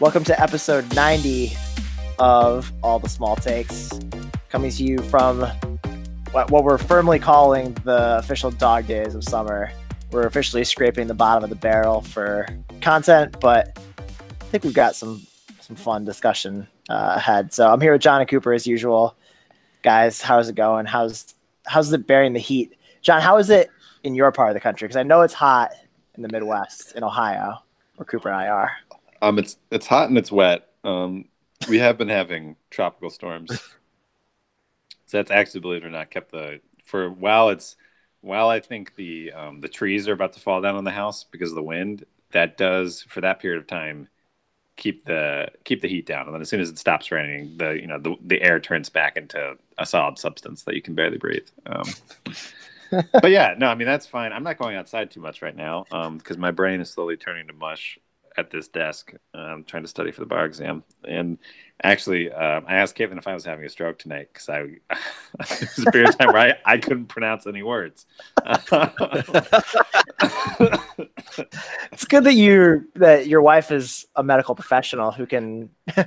Welcome to episode 90 of All the Small Takes, coming to you from what, what we're firmly calling the official dog days of summer. We're officially scraping the bottom of the barrel for content, but I think we've got some some fun discussion uh, ahead. So I'm here with John and Cooper as usual. Guys, how's it going? How's how's it bearing the heat? John, how is it in your part of the country? Because I know it's hot in the Midwest, in Ohio, where Cooper and I are. Um, it's it's hot and it's wet. Um, we have been having tropical storms. so that's actually, believe it or not, kept the for while it's while I think the um, the trees are about to fall down on the house because of the wind. That does for that period of time keep the keep the heat down, and then as soon as it stops raining, the you know the the air turns back into a solid substance that you can barely breathe. Um, but yeah, no, I mean that's fine. I'm not going outside too much right now because um, my brain is slowly turning to mush at this desk. I'm trying to study for the bar exam, and actually, uh, I asked Kevin if I was having a stroke tonight because I it was a period of time where I, I couldn't pronounce any words. it's good that you that your wife is a medical professional who can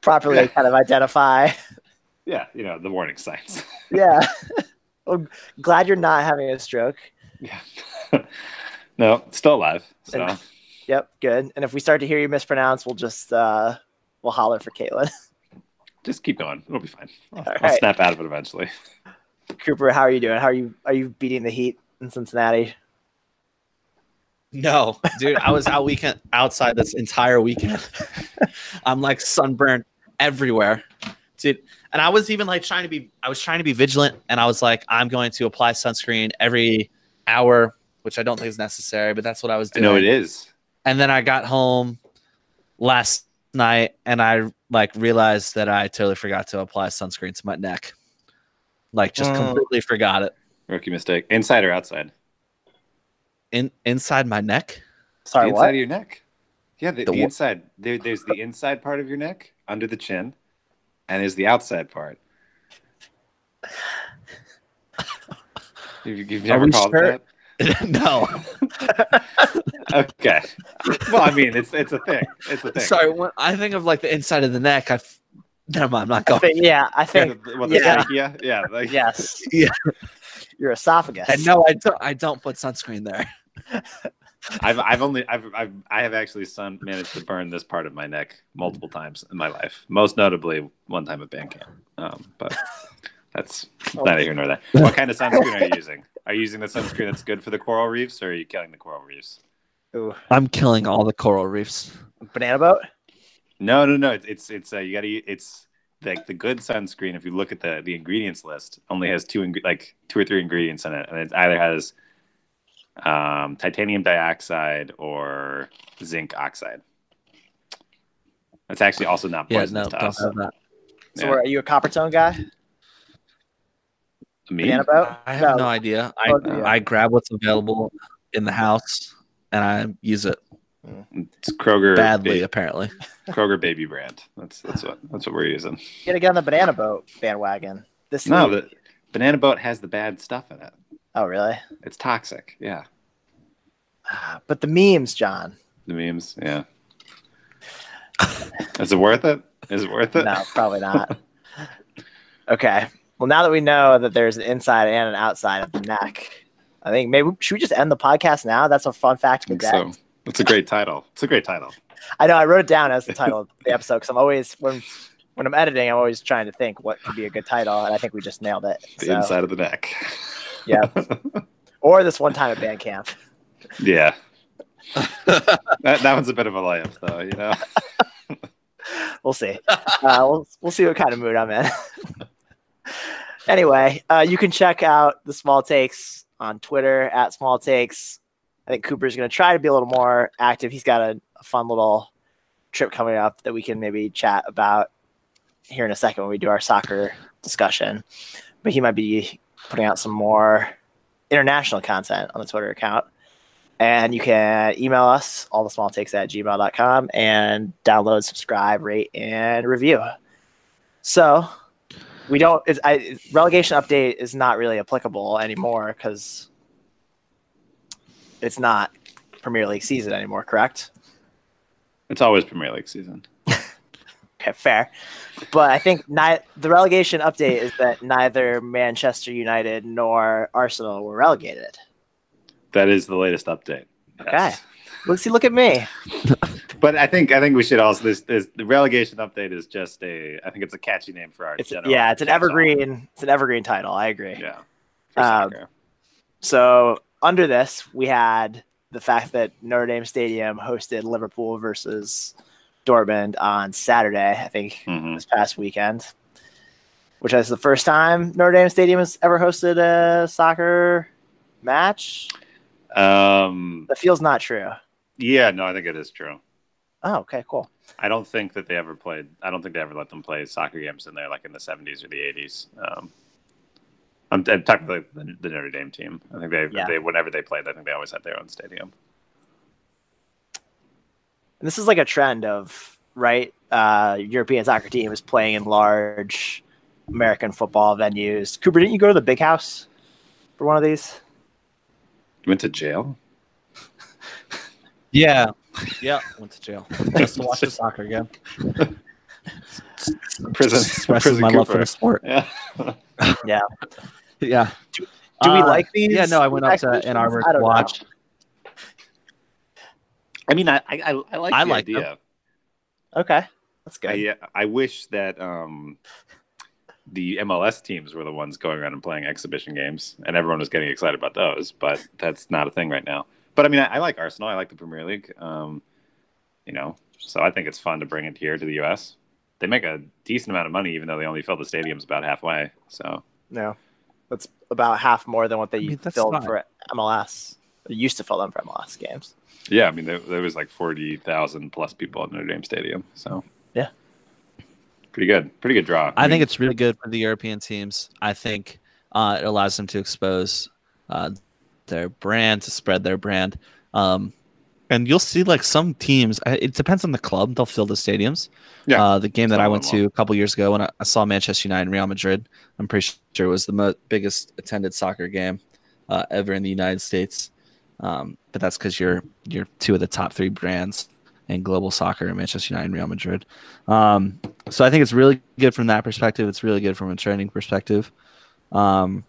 properly yeah. kind of identify. Yeah, you know the warning signs. yeah, well, glad you're not having a stroke. Yeah, no, still alive. So. And, yep, good. And if we start to hear you mispronounce, we'll just uh, we'll holler for Caitlin. Just keep going. It'll be fine. I'll, I'll snap out of it eventually. Cooper, how are you doing? How are you? Are you beating the heat in Cincinnati? No, dude, I was out weekend outside this entire weekend. I'm like sunburned everywhere, dude. And I was even like trying to be, I was trying to be vigilant, and I was like, I'm going to apply sunscreen every hour, which I don't think is necessary, but that's what I was doing. No, it is. And then I got home last night and I like realized that I totally forgot to apply sunscreen to my neck. Like just oh. completely forgot it. Rookie mistake. Inside or outside? In inside my neck. Sorry, the inside what? of your neck. Yeah, the, the, the inside. There, there's the inside part of your neck under the chin, and there's the outside part. You've, you've never called sure? that? no. okay. Well, I mean, it's it's a thing. It's a thing. Sorry, when I think of like the inside of the neck, I. Never mind, I'm not going. I think, yeah, I think. Yeah, what, yeah. yeah, yeah, like, yes, yeah. Your esophagus. And no, I don't. I don't put sunscreen there. I've I've only I've I've I have actually sun managed to burn this part of my neck multiple times in my life. Most notably, one time at band camp. Um, but that's oh. neither here nor there. What kind of sunscreen are you using? Are you using the sunscreen that's good for the coral reefs, or are you killing the coral reefs? Ooh. I'm killing all the coral reefs. Banana boat? No, no, no. It's it's uh, you got to it's like the good sunscreen. If you look at the the ingredients list, only has two like two or three ingredients in it, and it either has um, titanium dioxide or zinc oxide. That's actually also not poisonous yeah, no, to us. So, yeah. are you a Coppertone guy? Me? Banana boat? I have no, no idea. I, yeah. I grab what's available in the house and I use it. It's Kroger badly, baby, apparently. Kroger baby brand. That's that's what that's what we're using. You gotta get on the banana boat bandwagon. This no, the banana boat has the bad stuff in it. Oh, really? It's toxic. Yeah. Ah, but the memes, John. The memes, yeah. Is it worth it? Is it worth it? No, probably not. okay. Well, now that we know that there's an inside and an outside of the neck, I think maybe should we just end the podcast now? That's a fun fact the. So. That's a great title. It's a great title. I know. I wrote it down as the title of the episode because I'm always when when I'm editing, I'm always trying to think what could be a good title, and I think we just nailed it. The so, inside of the neck. Yeah. or this one time at band camp. Yeah. that, that one's a bit of a layup, though. You know. we'll see. Uh, we'll we'll see what kind of mood I'm in. Anyway, uh, you can check out the small takes on Twitter at small takes. I think Cooper's going to try to be a little more active. He's got a, a, fun little trip coming up that we can maybe chat about here in a second when we do our soccer discussion. But he might be putting out some more international content on the Twitter account. And you can email us, all the small takes at gmail.com, and download, subscribe, rate, and review. So we don't. It's, I, relegation update is not really applicable anymore because it's not Premier League season anymore. Correct? It's always Premier League season. Okay, fair. But I think ni- the relegation update is that neither Manchester United nor Arsenal were relegated. That is the latest update. Okay. Look, see, look at me. But I think I think we should also this this the relegation update is just a I think it's a catchy name for our It's general yeah, it's an evergreen. It's an evergreen title. I agree. Yeah. Um. So under this, we had the fact that Notre Dame Stadium hosted Liverpool versus Dortmund on Saturday. I think Mhm. this past weekend, which is the first time Notre Dame Stadium has ever hosted a soccer match. Um, That feels not true. Yeah, no, I think it is true. Oh, okay, cool. I don't think that they ever played. I don't think they ever let them play soccer games in there, like in the '70s or the '80s. Um, I'm, I'm talking about the, the Notre Dame team. I think they, Yeah. they, whenever they played, I think they always had their own stadium. And this is like a trend of right. Uh, European soccer teams playing in large American football venues. Cooper, didn't you go to the Big House for one of these? You went to jail. Yeah, yeah. Went to jail just to watch the soccer game. Prison, Expresses prison my love for the sport. Yeah. Yeah. Yeah. Do we Uh, like these? Yeah, no, I went up to exhibitions? Ann Arbor I to don't know. watch. I mean, I I, I- I like I the like them. idea. Okay, that's good. I I wish that um, the MLS teams were the ones going around and playing exhibition games, and everyone was getting excited about those. But that's not a thing right now. But I mean, I, I like Arsenal. I like the Premier League. Um, you know, so I think it's fun to bring it here to the U.S. They make a decent amount of money, even though they only fill the stadiums about halfway. So No, that's about half more than what they I mean, that's filled not- for MLS. They used to fill them for MLS games. yeah, I mean, there, there was like forty thousand plus people at Notre Dame Stadium. So Yeah. pretty good, pretty good draw. I think it's really good for the European teams. I think uh, it allows them to expose uh, their brand, to spread their brand. Um, and you'll see like some teams. uh, It depends on the club. They'll fill the stadiums. Yeah. Uh, the game that I went them to a couple years ago when I, I saw Manchester United and Real Madrid, I'm pretty sure it was the mo- biggest attended soccer game uh, ever in the United States. Um, but that's because you're you're two of the top three brands in global soccer, Manchester United and Real Madrid. Um, so I think it's really good from that perspective. It's really good from a training perspective. Um,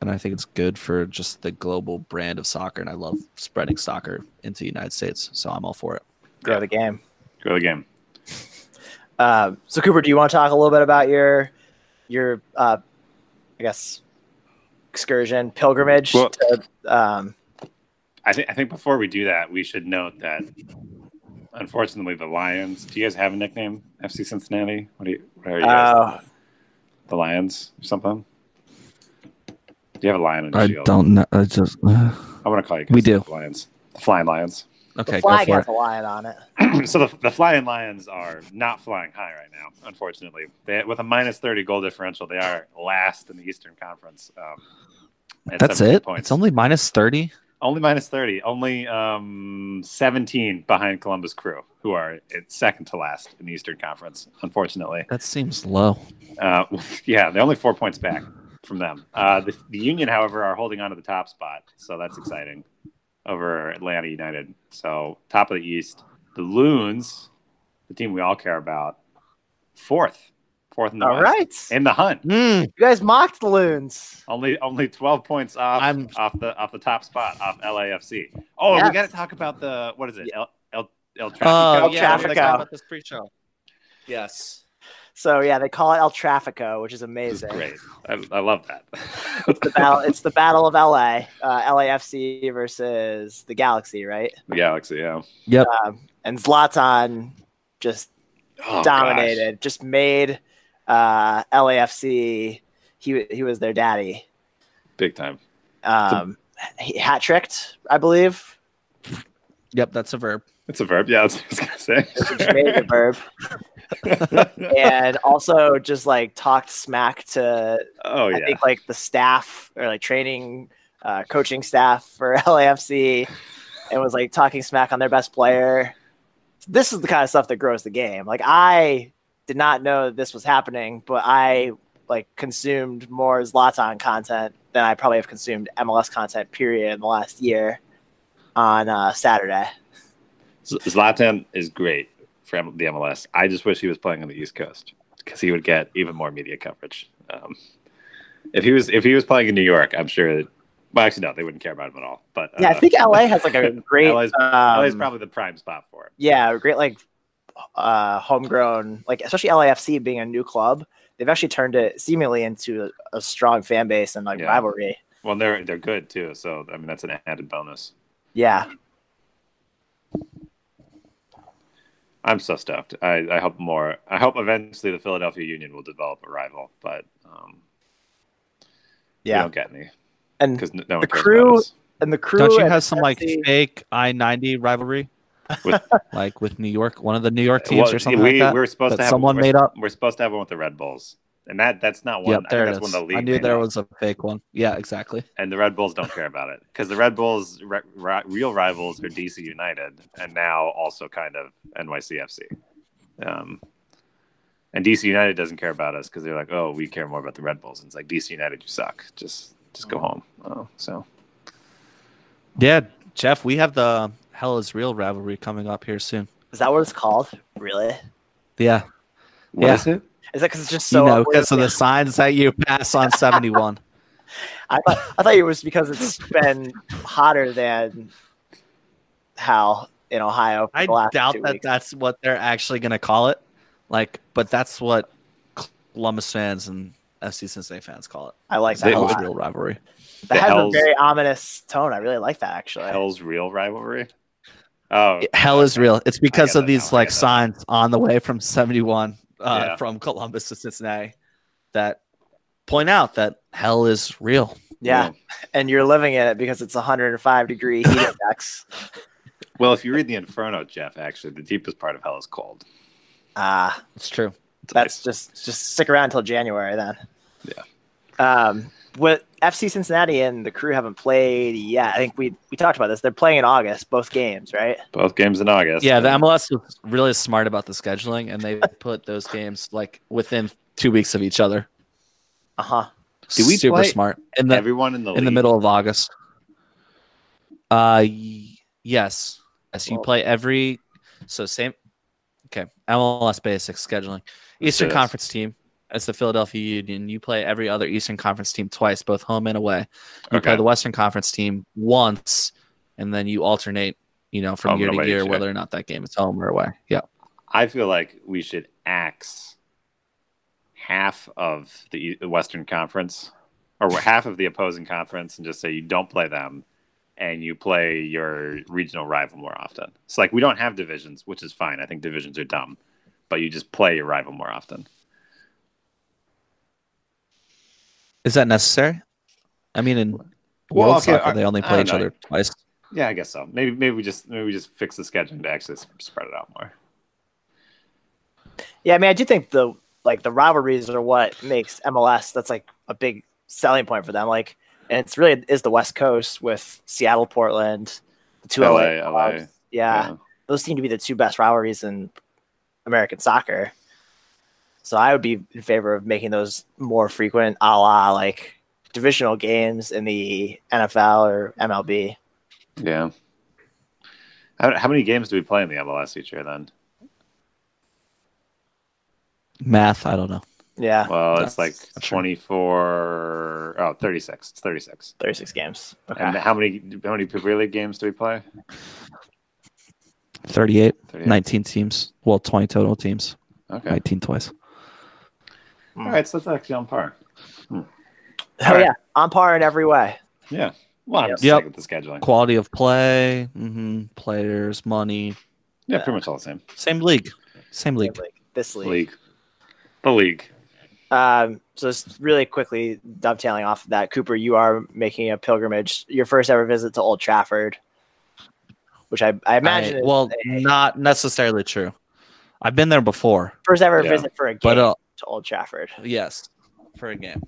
and I think it's good for just the global brand of soccer. And I love spreading soccer into the United States. So I'm all for it. Grow Yeah. the game. Grow the game. Um, so Cooper, do you want to talk a little bit about your your uh, I guess excursion pilgrimage? Well- to, um, I think I think before we do that, we should note that unfortunately the Lions. Do you guys have a nickname? FC Cincinnati. What do you? What are you guys? oh, the Lions or something? Do you have a lion in your I shield? don't know. I just I want to call you. We do. the Lions. The Flying Lions. okay. the Go flag for has it. a lion on it. so the, the Flying Lions are not flying high right now, unfortunately. They, with a minus 30 goal differential, they are last in the Eastern Conference. Um, That's it. Points. It's only minus thirty. Only minus 30. Only um, 17 behind Columbus Crew, who are second to last in the Eastern Conference, unfortunately. That seems low. Uh, yeah, they're only four points back from them. Uh, the, the Union, however, are holding on to the top spot, so that's exciting over Atlanta United. So top of the East, the Loons, the team we all care about, fourth, fourth in the All West, right, in the hunt. Mm, you guys mocked the loons. Only only twelve points off I'm- off the off the top spot off LAFC. Oh, Yes. we got to talk about the what is it? El El El Trafico. Oh, El yeah, Trafico. we talked about this pre-show. Yes. So yeah, they call it El Trafico, which is amazing. Great, I, I love that. It's the battle. it's the battle of LA, uh, LAFC versus the Galaxy, right? the Galaxy, yeah. Yep. Um, and Zlatan just Oh, dominated, just made uh, LAFC. He he was their daddy. big time. Um, he hat tricked, I believe. Yep. That's a verb. It's a verb. Yeah, that's what I was gonna say. Just made the verb, and also just like talked smack to oh I think like the staff or like training, uh, coaching staff for LAFC, and was like talking smack on their best player. This is the kind of stuff that grows the game. Like I did not know that this was happening, but I like consumed more Zlatan content than I probably have consumed MLS content. Period in the last year on uh, Saturday. Z- Zlatan is great for the MLS. I just wish he was playing on the East Coast because he would get even more media coverage. Um, if he was if he was playing in New York, I'm sure. That, well, actually, no, they wouldn't care about him at all. But Yeah, I uh, think LA has like a great. LA's, um, LA's probably the prime spot for it. yeah, great like uh homegrown like especially LAFC being a new club. They've actually turned it seemingly into a, a strong fan base and like Yeah. rivalry. Well, they're they're good too. So I mean, that's an added bonus. Yeah, I'm so stoked. I, I hope more. I hope eventually the Philadelphia Union will develop a rival, but um, we yeah, don't get any and because no one The cares crew- about and the crew. Don't you have some like fake I ninety rivalry, With- like with New York, one of the New York teams Well, or something we, like that? We're supposed that to have someone we're, made up? We're supposed to have one with the Red Bulls, and that that's not one. Yep, there think it that's is. one the league. I knew there was a fake one. Yeah, exactly. and the Red Bulls don't care about it because the Red Bulls' re- ri- real rivals are DC United and now also kind of NYCFC. Um, and DC United doesn't care about us because they're like, oh, we care more about the Red Bulls. And it's like DC United, you suck. Just just go home. Oh, so Yeah, Jeff, we have the Hell is Real rivalry coming up here soon. Is that what it's called? Really? Yeah, what Yeah. is it? Is that because it's just so? you know, because of the signs that you pass on 71. I thought I thought it was because it's been hotter than hell in Ohio. For I the last doubt two that weeks. that's what they're actually going to call it. Like, but that's what Columbus fans and FC Cincinnati fans call it. I like that. Hell's. Real rivalry. That The has Hells- a very ominous tone. I really like that actually. Hell's real rivalry. Oh, Hell is real. It's because of these like signs on the way from 71 uh, Yeah. from Columbus to Cincinnati that point out that hell is real. yeah, and you're living in it because it's 105 degree heat index. Well, if you read the Inferno, Jeff, actually, the deepest part of hell is cold. Ah, It's true. It's that's just just stick around until January then. Yeah. Um, what FC Cincinnati and the crew haven't played yet. I think we we talked about this. They're playing in August, both games, right? both games in August. Yeah, the MLS was really smart about the scheduling and they put those games like within two weeks of each other. Uh huh. Do we super play smart in the everyone in the in the middle of August? Uh, y- yes, yes. You Well- play every so same. Okay, MLS basic scheduling. Eastern Conference team. It's the Philadelphia Union. You play every other Eastern Conference team twice, both home and away. You Okay. play the Western Conference team once, and then you alternate. You know, from Home year to year, whether or not that game is home or away. Yeah. I feel like we should axe half of the the Western Conference or half of the opposing conference and just say you don't play them and you play your regional rival more often. It's like we don't have divisions, which is fine. I think divisions are dumb, but you just play your rival more often. Is that necessary? I mean, in Well, World okay, Soccer, I- they only play each know. other twice. Yeah, I guess so. Maybe maybe we just maybe we just fix the scheduling to actually spread it out more. Yeah, I mean, I do think the like the rivalries are what makes MLS. That's like a big selling point for them. Like, and it's really is the West Coast with Seattle, Portland, the two LA, LA, LA. clubs. Yeah, those seem to be the two best rivalries in American soccer. So I would be in favor of making those more frequent, a la like divisional games in the NFL or MLB. Yeah. How, how many games do we play in the MLS each year then? Math, I don't know. Yeah, Well, it's like 24 oh 36. It's 36. 36 games. Okay. And how many how many Premier League games do we play? 38, 38. 19 teams. Well, 20 total teams. Okay. 19 twice. All right, so that's actually on par. oh Alright. yeah, on par in every way. Yeah. Well, I'm Yep. just Yep. with the scheduling. Quality of play, hmm players, money. Yeah, pretty much all the same. Same league. Same league. Like this league. League. The league. Um, so just really quickly dovetailing off of that, Cooper, you are making a pilgrimage, your first ever visit to Old Trafford, which I, I imagine I- is well, a not necessarily true. I've been there before, first ever Yeah. visit for a game but uh, to Old Trafford. yes, for a game.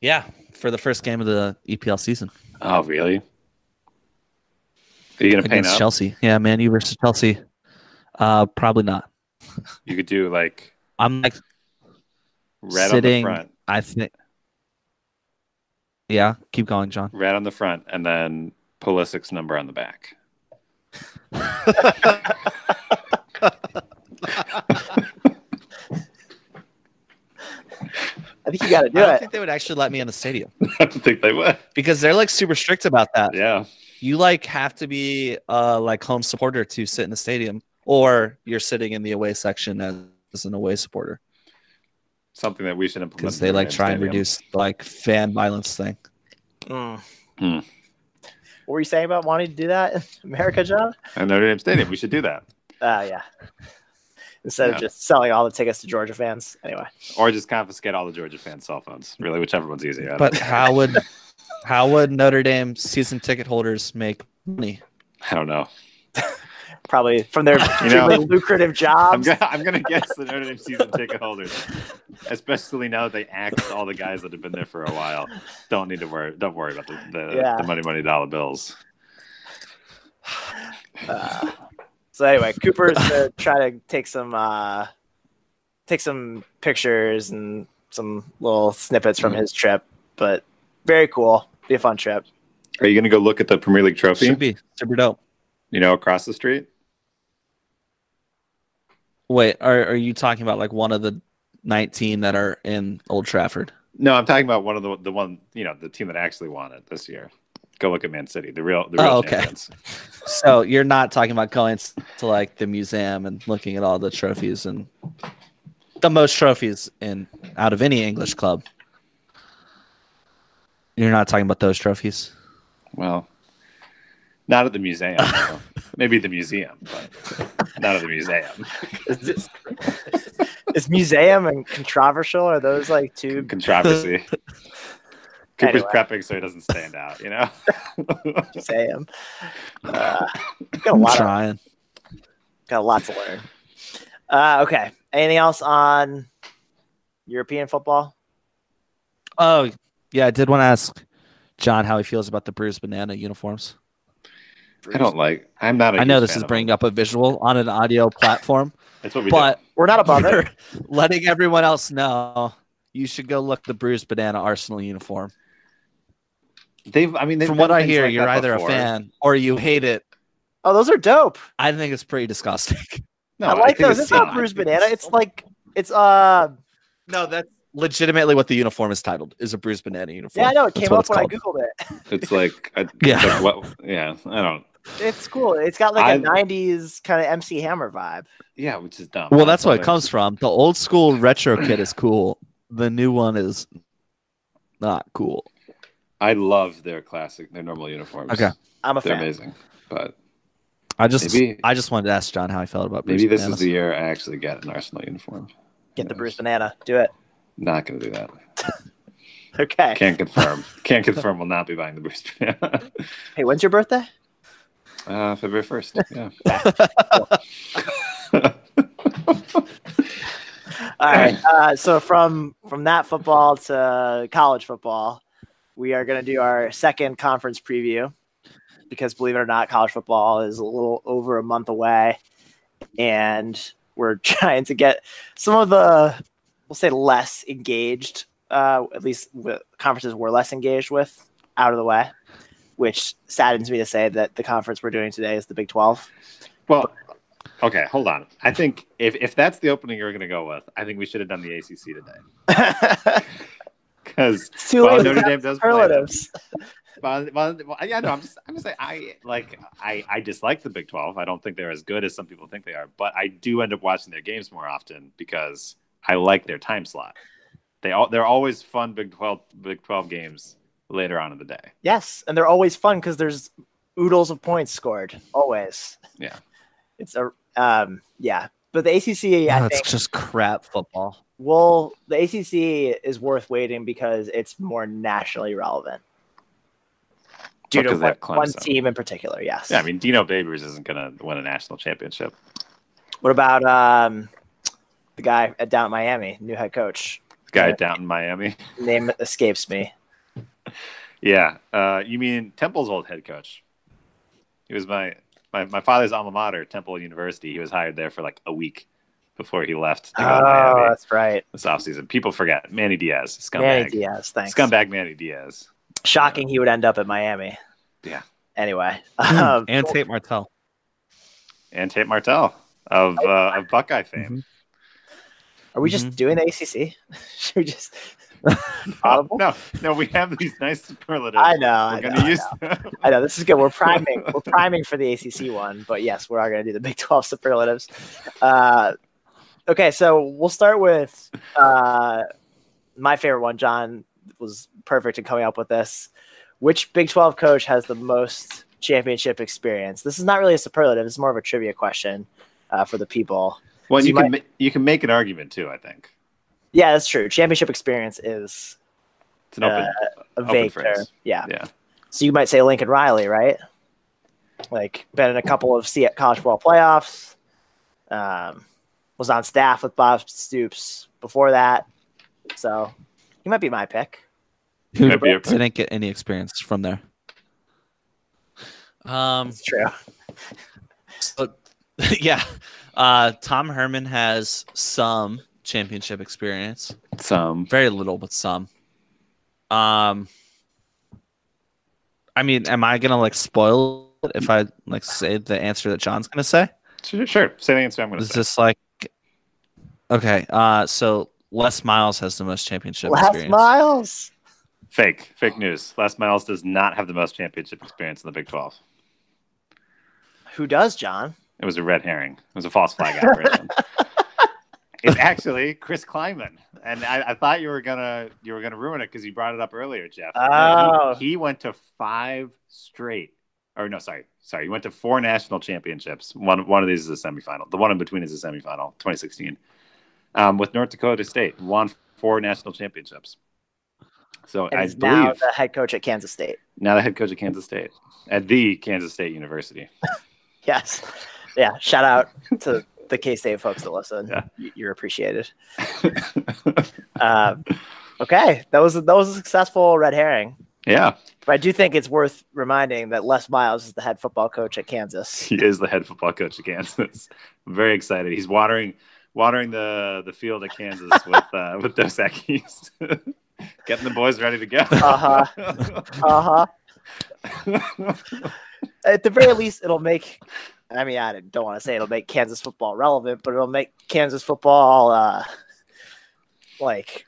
Yeah, for the first game of the EPL season Oh, really? Are you gonna paint against up? Chelsea. Yeah, Man U versus Chelsea. Uh, probably not. You could do like I'm like red Sitting- on the front, I think. Yeah, keep going, John. red on the front, and then Pulisic's number on the back. I think you got to do it. I do don't it. think they would actually let me in the stadium I don't think they would. because they're like super strict about that. Yeah. You like have to be uh like home supporter to sit in the stadium, or you're sitting in the away section as, as an away supporter Something that we should implement. because they the like Rams try and stadium. reduce like fan violence thing. Mm. Hmm. What were you saying about wanting to do that in America, John? And Notre Dame Stadium. We should do that. Uh, yeah. Instead Yeah. of just selling all the tickets to Georgia fans. Anyway, Or just confiscate all the Georgia fans' cell phones. Really, whichever one's easier. But how would how would Notre Dame season ticket holders make money? I don't know. probably from their know, extremely lucrative I'm jobs. gonna, I'm gonna guess the Notre Dame season ticket holders, especially now that they axed all the guys that have been there for a while, don't need to worry. Don't worry about the the, Yeah. the money, money, dollar bills. Uh, so anyway, Cooper's gonna try to take some uh, take some pictures and some little snippets from his trip, but very cool. Be a fun trip. Are you gonna go look at the Premier League trophy? Should be super dope. You know, across the street. Wait, are are you talking about like one of the 19 that are in Old Trafford? No, I'm talking about one of the the one you know the team that actually won it this year. Go look at Man City, the real the real Oh, okay. champions. So you're not talking about going to like the museum and looking at all the trophies and the most trophies in out of any English club. You're not talking about those trophies. Well, not at the museum. no. Maybe the museum, but not at the museum. Is, this, is museum and controversial? Are those like two? Controversy. Cooper's Anyway. prepping so he doesn't stand out. You know. Museum. Uh, got a I'm lot. Of, trying. got a lot to learn. Uh, okay. Anything else on European football? Oh, yeah, I did want to ask John how he feels about the bruised banana uniforms. I don't like. I'm not. I I know this is bringing up a visual on an audio platform, That's what we but We're not above it. letting everyone else know you should go look the bruised banana Arsenal uniform. Do. They've. I mean, they've From what I hear, like you're either before. a fan or you hate it. Oh, those are dope. I think it's pretty disgusting. No, I like think those. It's not fine. bruised banana. It's like it's uh No, that's legitimately what the uniform is titled. Is a bruised banana uniform. yeah, I know it That's came what up it's when I googled it. It's like. A, Yeah. like what? Yeah. I don't. It's cool. It's got like a I- '90s kind of MC Hammer vibe. Yeah, which is dumb. Well, that's what it comes from. The old school retro kit is cool. The new one is not cool. I love their classic, their normal uniforms. Okay. I'm a They're fan. amazing. But I just Maybe- I just wanted to ask John how he felt about maybe this bananas. is the year I actually get an Arsenal uniform. Get the Yes. bruised banana. Do it. Not going to do that. Okay. Can't confirm. Can't confirm. Will not be buying the Bruce banana. Hey, when's your birthday? uh, February first. Yeah. All right. Uh, so from from that football to college football, we are going to do our second conference preview because believe it or not, college football is a little over a month away, and we're trying to get some of the we'll say less engaged, uh, at least with conferences we're less engaged with, out of the way. Which saddens me to say that the conference we're doing today is the Big Twelve. well, okay. Hold on. I think if, if that's the opening you're going to go with, I think we should have done the ACC today because too late. Notre Dame does superlatives. Well, well, yeah, no, I'm just, I'm just saying, I like, I, I dislike the Big Twelve. I don't think they're as good as some people think they are, but I do end up watching their games more often because I like their time slot. They all, they're always fun Big Twelve, Big Twelve games later on in the day. Yes, and they're always fun because there's oodles of points scored. Always. Yeah. It's a um yeah. But the ACC, I think, it's just crap football. Well, the ACC is worth waiting because it's more nationally relevant. Due to Because one, one team in particular, yes. Yeah, I mean, Dino Babers isn't going to win a national championship. what about um the guy at down at Miami, new head coach? The guy Yeah. down in Miami. Name escapes me. Yeah, uh, you mean Temple's old head coach? He was my, my my father's alma mater, Temple University. He was hired there for like a week before he left to go to Oh, Miami that's right. this offseason. People forget Manny Diaz, scumbag, Manny Diaz, thanks. scumbag Manny Diaz. Shocking he would end up at Miami. Yeah. Anyway. Um, and Tate Martell. and Tate Martell of uh, of Buckeye fame. Are we just Mhm. doing the ACC? Should we just? Audible? No, no, we have these nice superlatives. I know. I know, I know. I know this is good. We're priming. We're priming for the ACC one, but yes, we are going to do the Big Twelve superlatives. Uh, okay, so we'll start with uh, my favorite one. John was perfect in coming up with this. Which Big Twelve coach has the most championship experience? This is not really a superlative. It's more of a trivia question uh, for the people. Well, you you can ma- you can make an argument too. I think Yeah, that's true. Championship experience is it's an open. a Open vague phrase. term. Yeah. yeah, So you might say Lincoln Riley, right? Like been in a couple of C- college football playoffs. Um, was on staff with Bob Stoops before that. So he might be my pick. Who Might be a- didn't get any experience from there? Um, It's true. so, yeah, uh, Tom Herman has some championship experience. some. Very little, but some. Um, I mean, am I gonna like spoil it if I like say the answer that John's gonna say? Sure, sure. Say the answer. I'm going to It's say. just like, okay, uh, so Les Miles has the most championship Last experience. Miles. Fake. Fake news. Les Miles does not have the most championship experience in the Big 12. Who does, John? It was a red herring. It was a false flag operation. it's actually Chris Klieman, and I, I thought you were gonna you were gonna ruin it because you brought it up earlier, Jeff. Oh. he, he went to five straight, or no, sorry, sorry, he went to four national championships. One one of these is a semifinal. The one in between is a semifinal, 2016, um, with North Dakota State. Won four national championships. So And I he's now the head coach at Kansas State. now the head coach of Kansas State at the Kansas State University. Yes. Yeah. Shout out to the K State folks that listen. Yeah. You're appreciated. Um, okay. That was that was a successful red herring. yeah, But I do think it's worth reminding that Les Miles is the head football coach at Kansas. he is the head football coach of Kansas. I'm very excited. He's watering watering the the field at Kansas with uh, with Dos Equis. Getting the boys ready to go. Uh-huh. Uh huh. At the very least, it'll make. I mean, I don't want to say it'll make Kansas football relevant, but it'll make Kansas football uh, like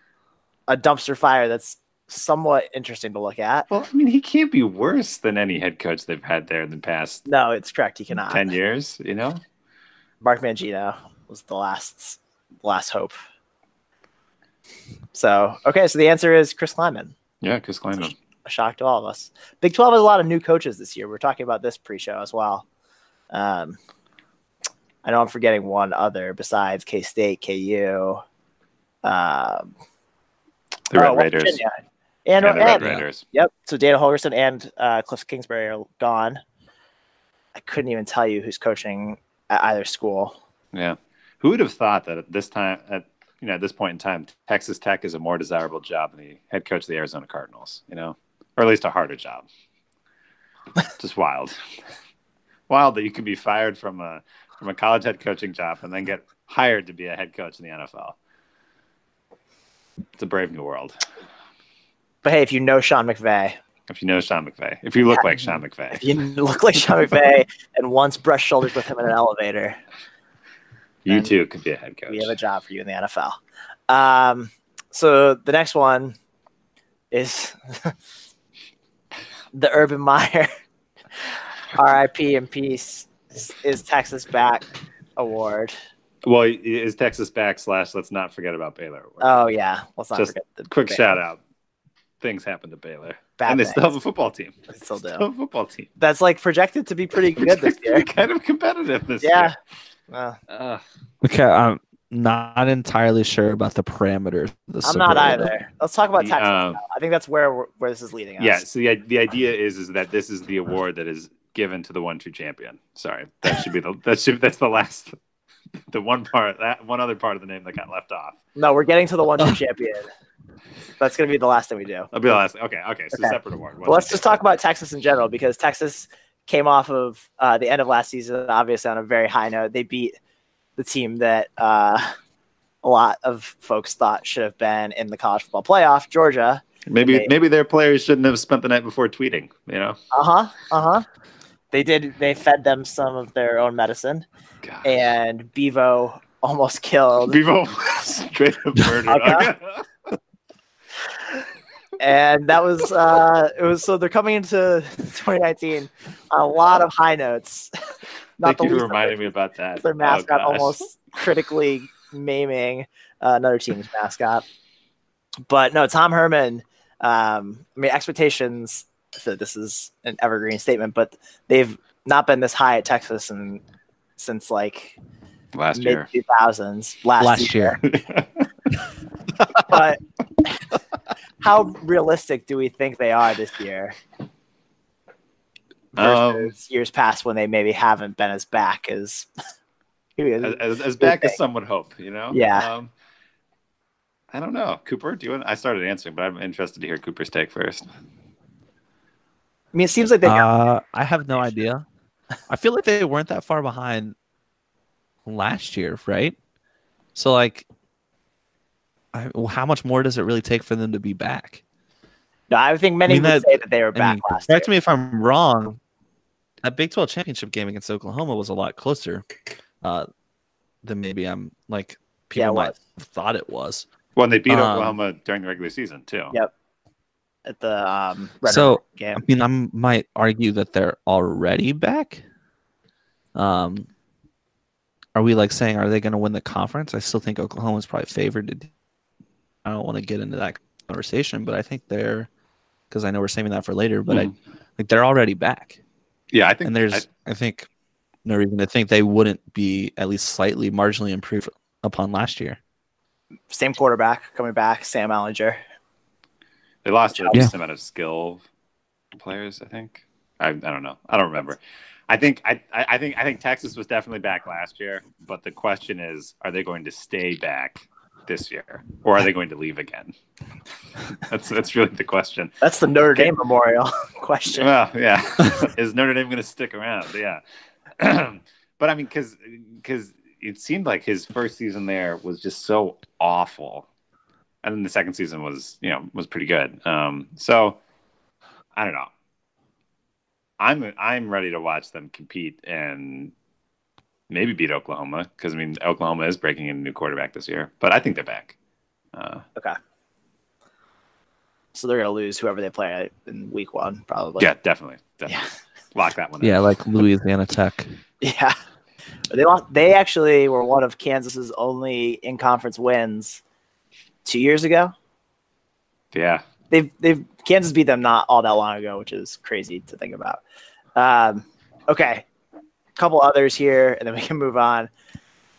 a dumpster fire that's somewhat interesting to look at. well, I mean, he can't be worse than any head coach they've had there in the past No, it's correct. He cannot. ten years. You know, Mark Mangino was the last last hope. So okay, so the answer is Chris Klieman. yeah, Chris Klieman. A shock to all of us. Big 12 has a lot of new coaches this year. We're talking about this pre-show as well. Um, I know I'm forgetting one other besides K State, KU, um, The Red oh, Raiders. Virginia. and, the Red and- Raiders. yep. So Dana Holgorsen and uh, Cliff Kingsbury are gone. I couldn't even tell you who's coaching at either school. Yeah. Who would have thought that at this time, at you know, at this point in time, Texas Tech is a more desirable job than the head coach of the Arizona Cardinals, you know, or at least a harder job. Just wild, wild that you can be fired from a from a college head coaching job and then get hired to be a head coach in the NFL. It's a brave new world. But hey, if you know Sean McVay, If you know Sean McVay, if you look like Sean McVay, if you look like Sean McVay and once brushed shoulders with him in an elevator, you too could be a head coach. we have a job for you in the NFL. Um, so the next one is the Urban Meyer RIP and peace is, is Texas back award. Well, is Texas back slash? Let's not forget about Baylor. Oh yeah, let's not Just forget the Quick bad- shout out. Things happened to Baylor. bad and they things. still have a football team. They still Still do. have a football team. That's like projected to be pretty good this year. kind of competitive this Yeah. year. Uh, Uh, Okay, I'm not entirely sure about the parameters. The I'm not either. Let's talk about The, Texas. um. I think that's where where this is leading us. yeah. So the, the idea is is that this is the award that is given to the one true champion. Sorry, that should be the that should that's the last the one part that one other part of the name that got left off. No, we're getting to the one two champion. That's gonna be the last thing we do. I'll be the last. Okay, okay. So Okay. separate award. Well, let's just talk about Texas in general because Texas came off of uh, the end of last season, obviously on a very high note. They beat the team that uh, a lot of folks thought should have been in the college football playoff, Georgia. maybe Okay. maybe their players shouldn't have spent the night before tweeting. You know. Uh huh. Uh huh. they did. They fed them some of their own medicine, God. and Bevo almost killed. Bevo straight up murdered. and that was uh it was so they're coming into 2019 a lot of high notes. Thank the you for reminding me about that. is their Oh, mascot gosh. almost critically maiming uh, another team's mascot. But no, Tom Herman. Um, I mean, expectations. So this is an evergreen statement, but they've not been this high at Texas and since like last mid year. two thousands. Last, Last year. year. but how realistic do we think they are this year? Um, years past when they maybe haven't been as back as. as, as, as back as some would hope, you know. Yeah. Um, I don't know, Cooper. Do you want? I started answering, but I'm interested to hear Cooper's take first. I mean, it seems like they. Uh, I have no idea. I feel like they weren't that far behind last year, right? So like, I, well, how much more does it really take for them to be back? no, I think many I mean, would that- say that they were I back mean, last year. correct me if I'm wrong. That Big 12 championship game against Oklahoma was a lot closer uh, than maybe I'm like people Yeah, might have thought it was. When they beat Um, Oklahoma during the regular season too. Yep. At the um, Red So, River I mean, I might argue that they're already back. Um, are we like saying are they going to win the conference? I still think Oklahoma's probably favored. To, I don't want to get into that conversation, but I think they're because I know we're saving that for later. But I like they're already back, Yeah, I think. and there's I- I, think no reason to think they wouldn't be at least slightly marginally improved upon last year. Same quarterback coming back, Sam Ehlinger. they lost a Yeah. decent amount of skill players. I think. I, I don't know. I don't remember. I think I, I I think I think Texas was definitely back last year, but the question is, are they going to stay back this year, or are they going to leave again? that's that's really the question. That's the Notre Okay. Dame Memorial question. Well, yeah. Is Notre Dame going to stick around? Yeah. but I mean, because because it seemed like his first season there was just so awful, and then the second season was you know was pretty good. Um, so I don't know. I'm I'm ready to watch them compete and maybe beat Oklahoma because I mean Oklahoma is breaking in a new quarterback this year, but I think they're back. Uh, Okay. So they're gonna lose whoever they play in week one, probably. yeah, definitely, definitely Yeah. lock that one. in. Yeah, like Louisiana Tech. Yeah. They lost, they actually were one of Kansas's only in conference wins two years ago. yeah. They've they've Kansas beat them not all that long ago, which is crazy to think about. Um, okay, couple others here, and then we can move on.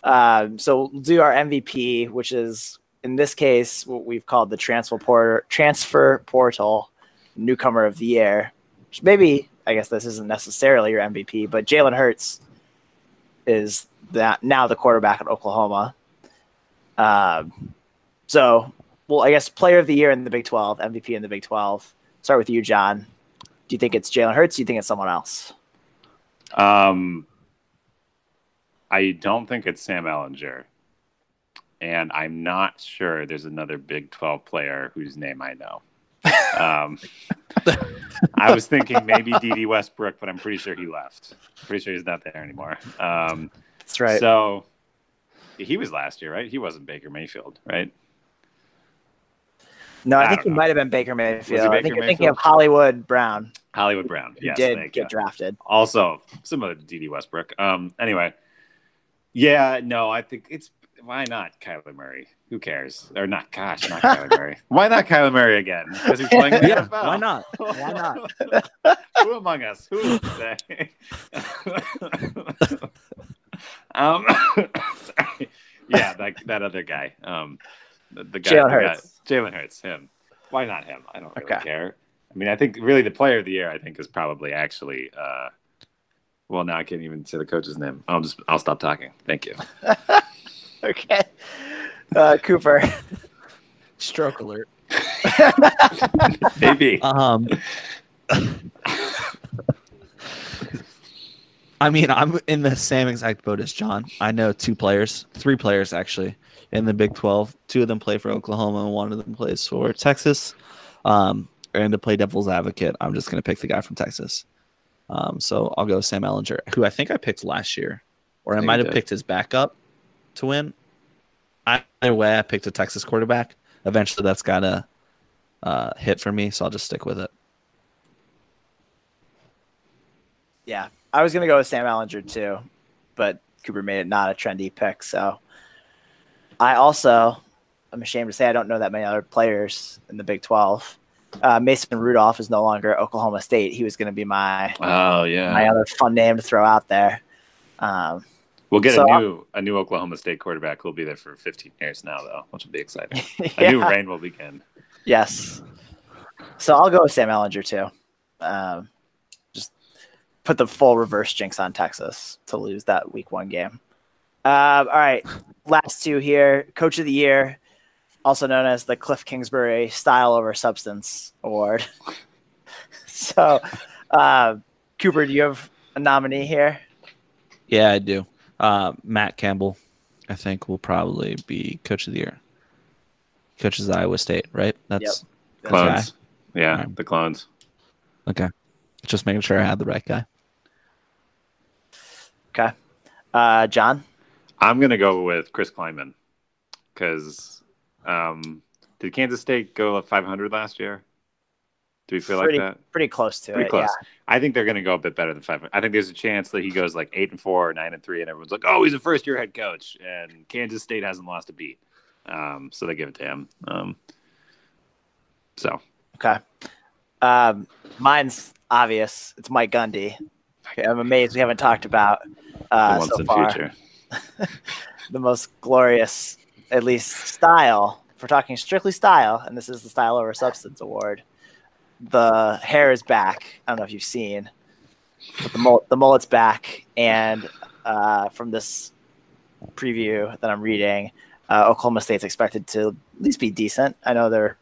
Um, so we'll do our MVP, which is in this case what we've called the transfer portal, transfer portal newcomer of the year. Which maybe I guess this isn't necessarily your MVP, but Jalen Hurts is that now the quarterback at Oklahoma. Um, so well, I guess player of the year in the Big 12, MVP in the Big 12. Start with you, John. Do you think it's Jalen Hurts? Do you think it's someone else? Um, I don't think it's Sam Ehlinger, and I'm not sure there's another Big 12 player whose name I know. Um, I was thinking maybe Dede Westbrook, but I'm pretty sure he left. Pretty sure he's not there anymore. Um, That's right. So he was last year, right? He wasn't Baker Mayfield, right? No, I, I think don't he might have been Baker Mayfield. I Baker think you're thinking of Hollywood Brown, Hollywood Brown. who Yes, did get you. drafted. also similar to Dede Westbrook. Um, anyway, yeah, no, I think it's why not Kyler Murray? Who cares? Or not? Gosh, not Kyler Murray. Why not Kyler Murray again? Because he's playing the Yeah, NFL. why not? Why not? Who among us? Who would say? um. Yeah, that that other guy. Um, the, the guy. Jalen Hurts. Jalen Hurts. Him. Why not him? I don't really Okay. care. I mean, I think really the player of the year, I think, is probably actually. Uh, well, now I can't even say the coach's name. I'll just I'll stop talking. Thank you. Okay. Uh, Cooper. Stroke alert. Maybe. Um, I mean, I'm in the same exact boat as John. I know two players, three players actually, in the Big 12. Two of them play for Oklahoma, and one of them plays for Texas. Um, and to play devil's advocate, I'm just going to pick the guy from Texas. Um, so I'll go Sam Ehlinger, who I think I picked last year, or I, I might have picked his backup to win. Either way, I picked a Texas quarterback. Eventually, that's got to uh, hit for me, so I'll just stick with it. Yeah, I was gonna go with Sam Ehlinger too, but Cooper made it not a trendy pick. So I also, I'm ashamed to say, I don't know that many other players in the Big Twelve. Uh, Mason Rudolph is no longer Oklahoma State. He was going to be my Oh yeah. my other fun name to throw out there. Um, We'll get So a I'll- new a new Oklahoma State quarterback who'll be there for 15 years now, though, which will be exciting. A new reign will begin. yes. So I'll go with Sam Ehlinger too. Um, just put the full reverse jinx on Texas to lose that Week One game. Uh, all right, last two here. Coach of the Year, also known as the Cliff Kingsbury Style Over Substance Award. so, uh, Cooper, do you have a nominee here? Yeah, I do. Uh, Matt Campbell, I think, will probably be coach of the year. Coaches Iowa State, right? That's That's Clones. Yeah, Alright. the clones. okay. Just making sure I had the right guy. Okay. Uh, John? I'm gonna go with Chris Klieman because um, did Kansas State go 500 last year? Do we feel Pretty- like that? Pretty close to Pretty it. close. Yeah. I think they're going to go a bit better than 500. I think there's a chance that he goes like eight and four or nine and three, and everyone's like, "Oh, he's a first year head coach," and Kansas State hasn't lost a beat, um, so they give it to him. Um, so Okay. Um, mine's obvious. It's Mike Gundy. I'm amazed we haven't talked about uh, so far future. The most glorious, at least style. If we're talking strictly style, and this is the Style Over Substance Award. The hair is back. I don't know if you've seen, but the mul- the mullet's back, and uh, from this preview that I'm reading, uh, Oklahoma State's expected to at least be decent. I know they're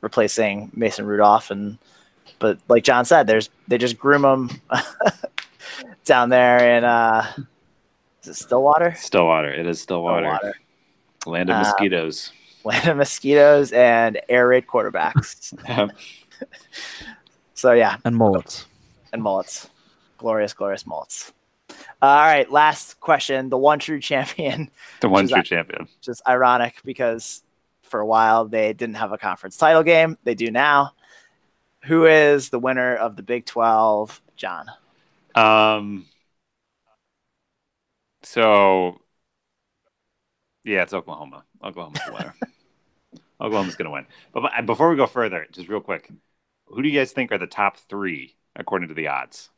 replacing Mason Rudolph, and but like John said, there's they just groom them down there in uh, is it Stillwater? Stillwater. It is Stillwater. Stillwater. Land of Uh, mosquitoes. land of mosquitoes and air raid quarterbacks. so yeah, And mullets. and mullets, glorious, glorious mullets. all right, last question: the one true champion, the one Which is true champion. Just ironic because for a while they didn't have a conference title game. They do now. Who is the winner of the Big Twelve? John. Um. So, yeah, it's Oklahoma. Oklahoma's the winner. Oklahoma's going to win. But, but before we go further, just real quick, who do you guys think are the top three according to the odds?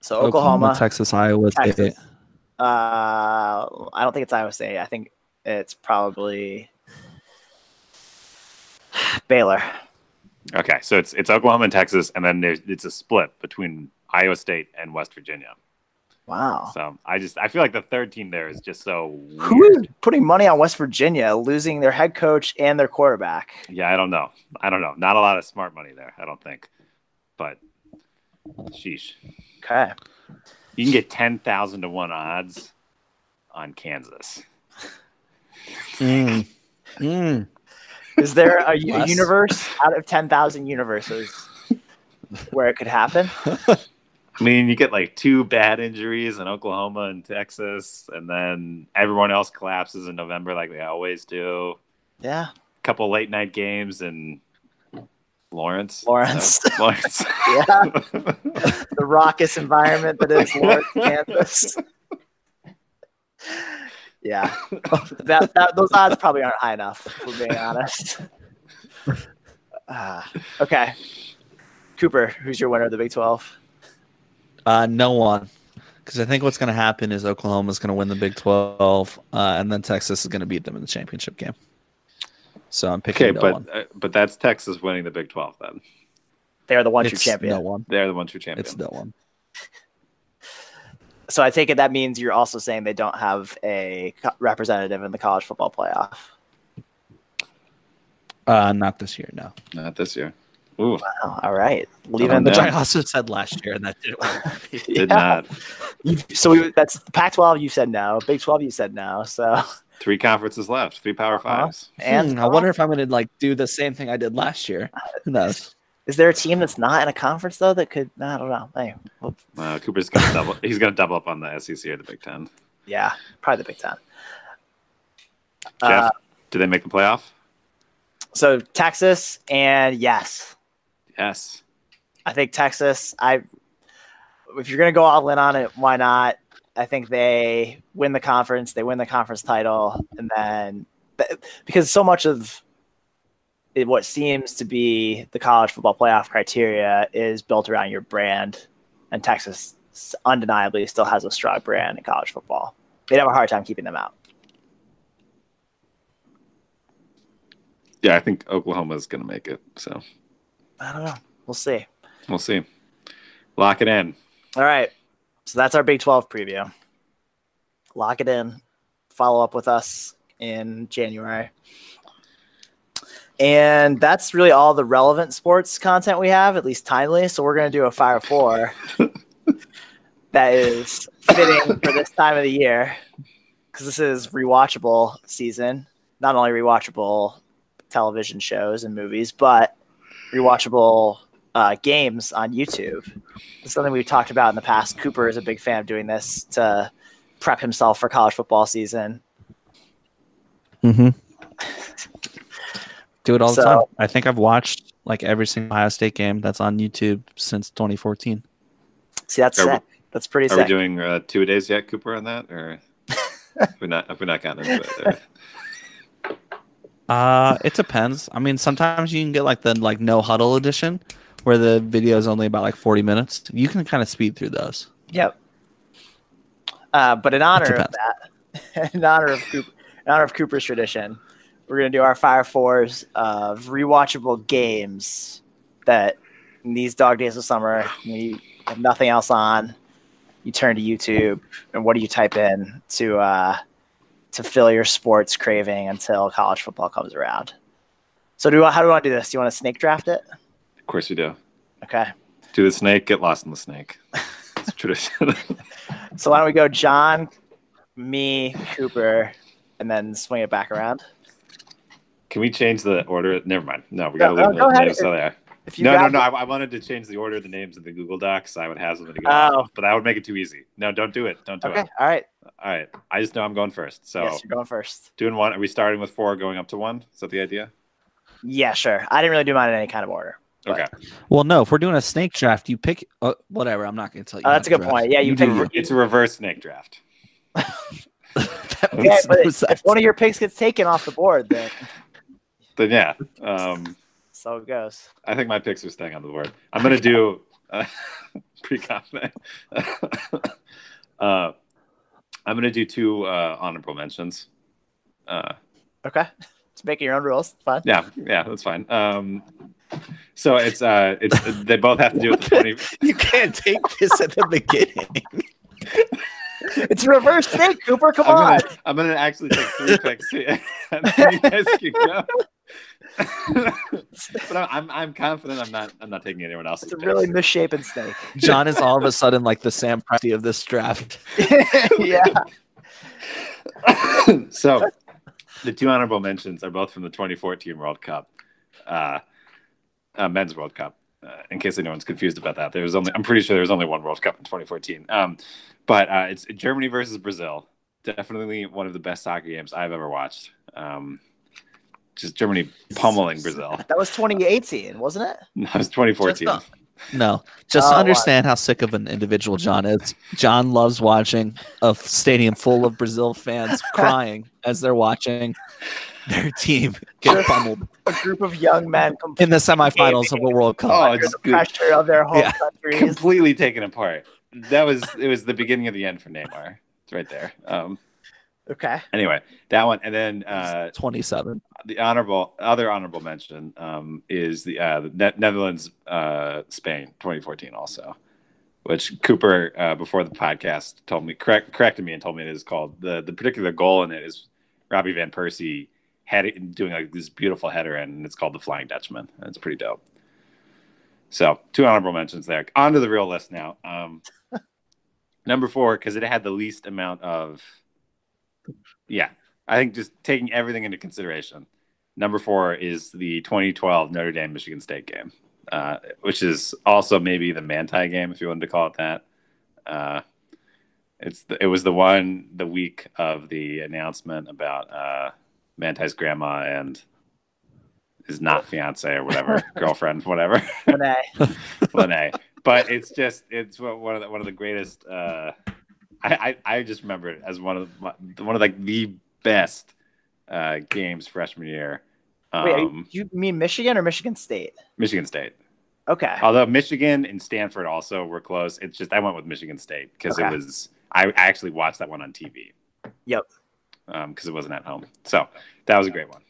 So Oklahoma, Texas, Iowa State. Uh, I don't think it's Iowa State. I think it's probably Baylor. Okay, so it's it's Oklahoma and Texas, and then there's it's a split between Iowa State and West Virginia. Wow. So I just I feel like the third team there is just so Who weird. is putting money on West Virginia, losing their head coach and their quarterback? Yeah, I don't know. I don't know. Not a lot of smart money there. I don't think. But sheesh. Okay. You can get 10,000 to 1 odds on Kansas. Mm. Mm. Is there a Less. universe out of 10,000 universes where it could happen? I mean, you get like two bad injuries in Oklahoma and Texas, and then everyone else collapses in November like they always do. Yeah. A couple late night games in Lawrence. Lawrence. So- Lawrence. Yeah. The raucous environment that is Lawrence, Kansas. Yeah. That, that, those odds probably aren't high enough, if we're being honest. Uh, okay. Cooper, who's your winner of the Big 12? Uh, no one. Because I think what's going to happen is Oklahoma's going to win the Big 12, uh, and then Texas is going to beat them in the championship game. So I'm picking okay, no but one. uh, but that's Texas winning the Big 12 then. They're the one true champion. no one. They're the one true champion. It's no one. So I take it that means you're also saying they don't have a co- representative in the college football playoff. Uh, not this year, no. Not this year. Ooh, Oh, all right. Leaving Oh, Which no. I also said last year, and that didn't work. did Yeah. not. You, so we, that's Pac-12. You said no. Big 12. You said no. So Three conferences left, three power Uh-huh. fives. and Hmm, I wonder if I'm going to like do the same thing I did last year. Who knows? Is there a team that's not in a conference though that could? I don't know. Hey, well, Uh, Cooper's gonna double. He's gonna double up on the SEC or the Big Ten. yeah, probably the Big Ten. Jeff, Uh, do they make the playoff? so Texas and yes, Yes. I think Texas. I if you're gonna go all in on it, why not? I think they win the conference. They win the conference title, and then because so much of it, what seems to be the college football playoff criteria is built around your brand, and Texas undeniably still has a strong brand in college football. They'd have a hard time keeping them out. Yeah, I think Oklahoma is gonna make it. So I don't know. We'll see. we'll see. Lock it in. All right. So that's our Big 12 preview. Lock it in. Follow up with us in January. And that's really all the relevant sports content we have, at least timely. So we're going to do a Fire Four that is fitting for this time of the year because this is rewatchable season. Not only rewatchable television shows and movies, but rewatchable uh, games on YouTube. It's something we've talked about in the past. Cooper is a big fan of doing this to prep himself for college football season. Mm-hmm. Do it all the time. I think I've watched like every single Ohio State game that's on YouTube since 2014. See, that's we- That's pretty Are we doing uh, two days yet, Cooper, on that, or have we not? Have we not gotten into it? Uh, it depends. I mean, sometimes you can get like the like no huddle edition, where the video is only about like 40 minutes. You can kind of speed through those. Yep. Uh, but in honor of that, in honor of Cooper, in honor of Cooper's tradition, we're gonna do our Fire Fours of rewatchable games that in these dog days of summer when you have nothing else on, you turn to YouTube and what do you type in to uh, to fill your sports craving until college football comes around. So do we, how do we want to do this? Do you want to snake draft it? of course we do. Okay. Do the snake, get lost in the snake. It's tradition. So why don't we go John, me, Cooper, and then swing it back around? Can we change the order? Never mind. No, we gotta No, leave the names so they are. If you No, no, grab no. I, I wanted to change the order of the names in the Google Docs. I would have something to go. Oh. off but that would make it too easy. No, don't do it. Don't do Okay. it. All right. All right. I just know I'm going first. So yes, you're going first. doing one. Are we starting with four, going up to one? Is that the idea? Yeah, sure. I didn't really do mine in any kind of order. But- Okay. Well, no, if we're doing a snake draft, you pick uh, whatever. I'm not going to tell you. Oh, that's a good draft. point. Yeah, you do pick- your- It's a reverse snake draft. that Yeah, but no if one of your picks gets taken off the board, then Then yeah. Um, so it goes. I think my picks are staying on the board. I'm gonna do uh, pretty confident. uh, I'm gonna do two uh, honorable mentions. Uh, Okay. it's making your own rules. Fine. yeah, yeah, that's fine. Um, so it's uh, it's they both have to do with the twenty. you can't take this at the beginning. It's a reverse snake, Cooper. Come I'm on. gonna, I'm gonna actually take three picks here. you guys can go. but I'm, I'm I'm confident I'm not I'm not taking anyone else. It's a picks. really misshapen snake. John is all of a sudden like the Sam Presti of this draft. yeah. so the two honorable mentions are both from the 2014 World Cup, uh, uh, men's World Cup. Uh, in case anyone's confused about that, there was only I'm pretty sure there was only one World Cup in 2014. Um, but uh, it's Germany versus Brazil. Definitely one of the best soccer games I've ever watched. Um, just Germany pummeling Brazil. That was 2018, wasn't it? That was 2014. Just No, just Oh, to wow. understand how sick of an individual John is. John loves watching a stadium full of Brazil fans crying as they're watching their team get pummeled A group of young men in the semifinals of the World Cup. Oh, it's the good. pressure of their home Yeah. countries. completely taken apart. That was it was the beginning of the end for Neymar. It's right there. Um, Okay. anyway, that one, and then uh, 27. the honorable other honorable mention um, is the, uh, the Ne- Netherlands uh, Spain 2014 also, which Cooper uh, before the podcast told me correct, corrected me and told me it is called the the particular goal in it is Robbie van Persie it doing like this beautiful header and it's called the Flying Dutchman and it's pretty dope. So two honorable mentions there. On to the real list now. Um, number four because it had the least amount of yeah I think just taking everything into consideration. Number four is the 2012 Notre Dame Michigan State game. uh, which is also maybe the Manti game, if you wanted to call it that. Uh, it's the, it was the one the week of the announcement about uh, Manti's grandma and his not fiance or whatever girlfriend, whatever. Renee. Lene. But it's just it's one of the, one of the greatest. Uh, I, I I just remember it as one of my, one of like the best uh, games freshman year. Um, Wait, you, mean Michigan or Michigan State? Michigan State. Okay. Although Michigan and Stanford also were close. It's just I went with Michigan State because Okay. it was I actually watched that one on TV. Yep. Because it wasn't at home. So that was a great one.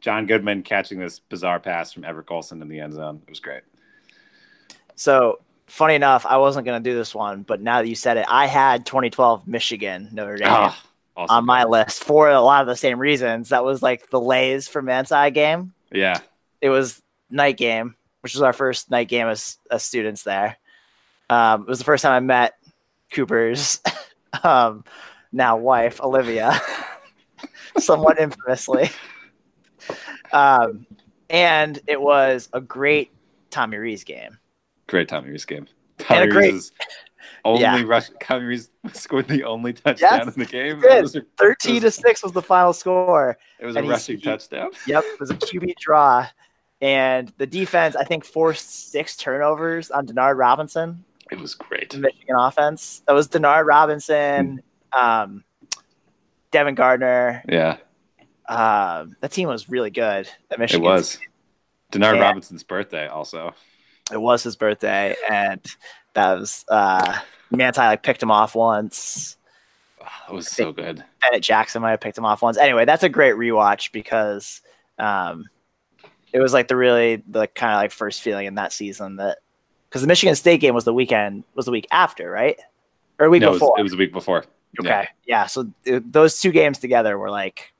John Goodman catching this bizarre pass from Everett Golson in the end zone. It was great. So funny enough, I wasn't gonna do this one, but now that you said it, I had 2012 Michigan Notre Dame Ah, awesome. on my list for a lot of the same reasons. That was like the Leis for Manti game. yeah. It was night game, which was our first night game as, as students there. Um, it was the first time I met Cooper's um, now wife Olivia, somewhat infamously. Um, and it was a great Tommy Rees game. Great Tommy Rees game. And a Tommy great- Rees's only Yeah. rush. Tommy Rees scored the only touchdown Yes, in the game. he did. It was a, 13 to 6 was the final score. it was a And rushing he- touchdown. Yep, it was a QB draw. And the defense, I think, forced six turnovers on Denard Robinson, It was great. Michigan offense. That was Denard Robinson, um, Devin Gardner. Yeah, Um, that team was really good at it Michigan. was. Denard Yeah. Robinson's birthday also. It was his birthday, and that was uh, Manti like picked him off once. Oh, it was so good. Bennett Jackson might have picked him off once. Anyway, that's a great rewatch because um, it was like the really the kind of like first feeling in that season that because the Michigan State game was the weekend was the week after, right? Or a week No, it was, before. it was a week before. Okay, yeah. So it, those two games together were like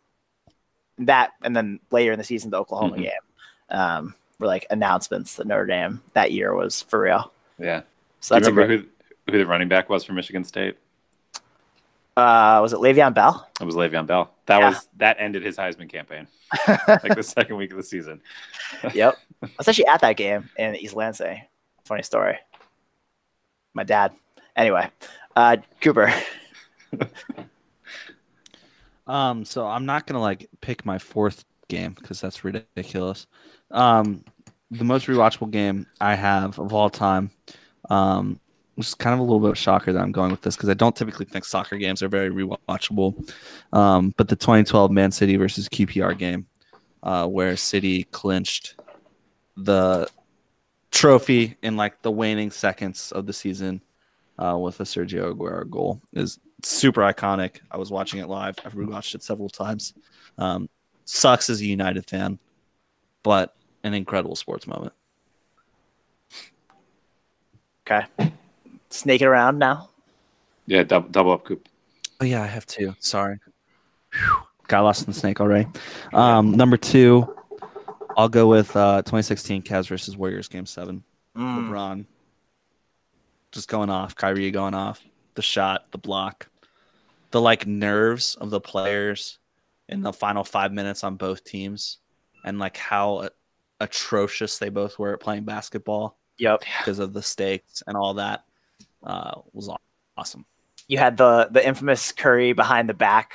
that, and then later in the season, the Oklahoma Mhm. game um, were like announcements that Notre Dame that year was for real. Yeah. So Do that's you remember great. who who the running back was for Michigan State? Uh, was it Le'Veon Bell? It was Le'Veon Bell. That Yeah. was that ended his Heisman campaign, like the second week of the season. Yep. I was actually at that game in East Lansing. Funny story. My dad. Anyway, uh, Cooper. Um, so I'm not gonna like pick my fourth game because that's ridiculous. Um, the most rewatchable game I have of all time. Um, is kind of a little bit of a shocker that I'm going with this because I don't typically think soccer games are very rewatchable. Um, but the 2012 Man City versus QPR game, uh, where City clinched the trophy in like the waning seconds of the season uh, with a Sergio Aguero goal, is super iconic. I was watching it live. I've rewatched it several times. Um, sucks as a United fan, but an incredible sports moment. Okay. Snake it around now. Yeah, double, double up coop. Oh yeah, I have two. Sorry, Whew. got lost in the snake already. Um, number two, I'll go with uh, 2016 Cavs versus Warriors Game Seven. Mm. LeBron just going off, Kyrie going off, the shot, the block, the like nerves of the players in the final five minutes on both teams, and like how atrocious they both were at playing basketball Yep. because of the stakes and all that uh, was awesome. You had the the infamous Curry behind the back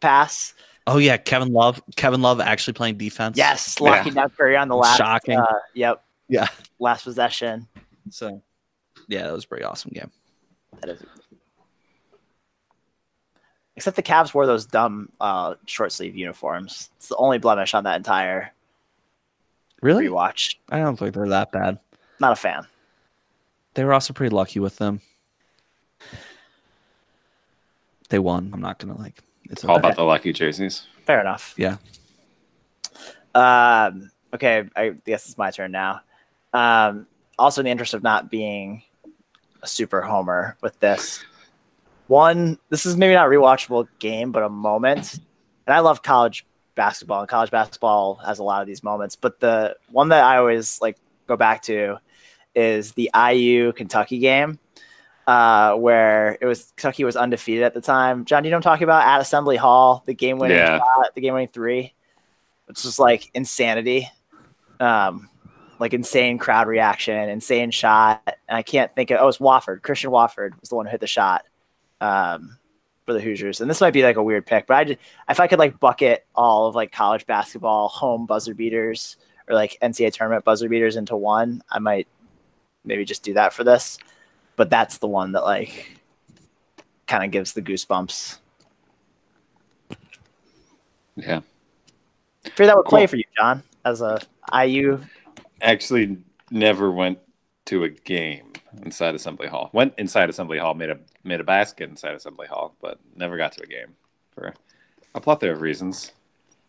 pass. Oh yeah, Kevin Love. Kevin Love actually playing defense. Yes, locking down Curry on the last. Shocking. Uh, yep. Yeah. Last possession. So, yeah, that was a pretty awesome game. That is. Except the Cavs wore those dumb uh, short sleeve uniforms. It's the only blemish on that entire Really? rewatch. I don't think they're that bad. Not a fan. They were also pretty lucky with them. They won. I'm not gonna like. It's All okay. about the lucky jerseys. Fair enough. Yeah. Um, okay, I guess it's my turn now. Um, also, in the interest of not being a super homer with this, one, this is maybe not a rewatchable game, but a moment. And I love college basketball, and college basketball has a lot of these moments. But the one that I always like go back to is the IU Kentucky game, uh, where it was Kentucky was undefeated at the time. John, do you know what I'm talking about? At Assembly Hall, the game winning Yeah. shot, the game winning three. It's just like insanity. Um, like insane crowd reaction, insane shot. And I can't think of oh, it's Watford. Christian Watford was the one who hit the shot um, for the Hoosiers. And this might be like a weird pick, but I just, if I could like bucket all of like college basketball home buzzer beaters or like NCAA tournament buzzer beaters into one, I might maybe just do that for this. But that's the one that like kind of gives the goosebumps. Yeah. I Figure that would play for you, John, as a IU. Actually, never went to a game inside Assembly Hall. Went inside Assembly Hall, made a made a basket inside Assembly Hall, but never got to a game for a plethora of reasons,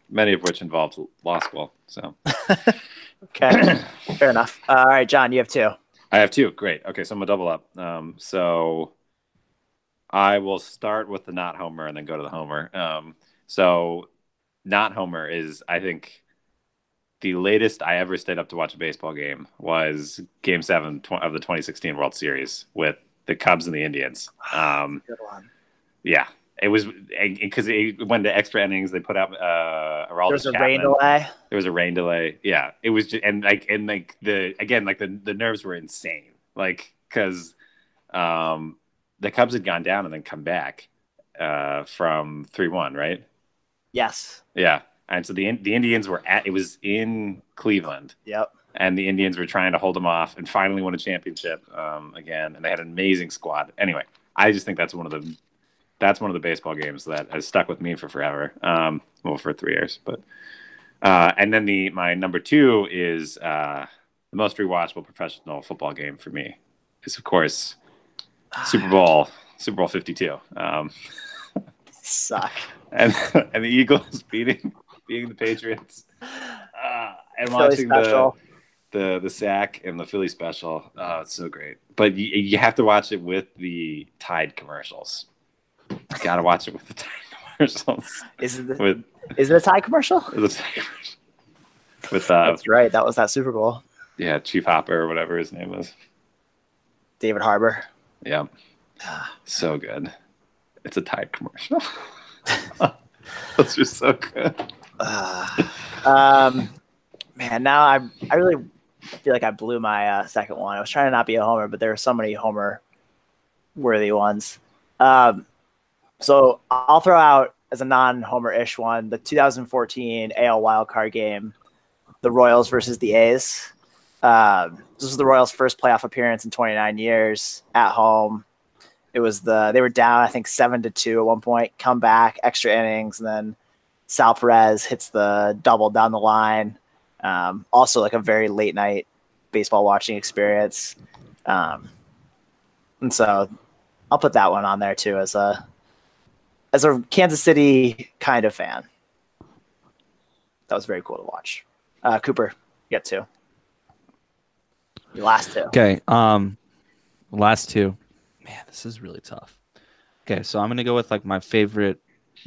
many of which involved law school. So Okay, fair enough. Uh, all right, John, you have two. I have two. Great. Okay, so I'm gonna double up. Um, so I will start with the not Homer and then go to the Homer. Um, so not Homer is, I think, the latest I ever stayed up to watch a baseball game was Game Seven tw- of the 2016 World Series with the Cubs and the Indians. Um, yeah, it was because it went to extra innings. They put out uh, Aroldis There's a Chapman. rain delay. There was a rain delay. Yeah, it was just and like and like the again like the the nerves were insane. Like because um the Cubs had gone down and then come back uh from three one right. Yes. Yeah, and so the the Indians were at it was in Cleveland Yep. and the Indians were trying to hold them off and finally won a championship um, again. And they had an amazing squad. Anyway, I just think that's one of the that's one of the baseball games that has stuck with me for forever. Um, well, for three years, but uh, and then the my number two is uh, the most rewatchable professional football game for me is of course Super Bowl Super Bowl Fifty Two. Um, Suck. and and the Eagles beating beating the Patriots. Uh, and Philly watching the special. the the sack and the Philly special. Oh, it's so great. But you, you have to watch it with the Tide commercials. You got to watch it with the Tide commercials. Is it the, With, is it a Tide commercial? the Tide commercials. With uh, That's right. That was that Super Bowl. yeah, Chief Hopper or whatever his name was. David Harbour. Yeah, so good. It's a Tide commercial. Those are so good. Um, man, now I I really feel like I blew my uh, second one. I was trying to not be a homer, but there were so many homer worthy ones. Um, so I'll throw out as a non-homer ish one the 2014 AL wildcard game, the Royals versus the A's. Um, this was the Royals' first playoff appearance in 29 years at home. It was the they were down I think seven to two at one point, come back, extra innings, and then Sal Perez hits the double down the line. Um, also, like a very late night baseball watching experience. Um, and so I'll put that one on there too as a as a Kansas City kind of fan. That was very cool to watch. Uh, Cooper, you got two. Your last two. Okay. Um, last two. Man, this is really tough. Okay, so I'm gonna go with like my favorite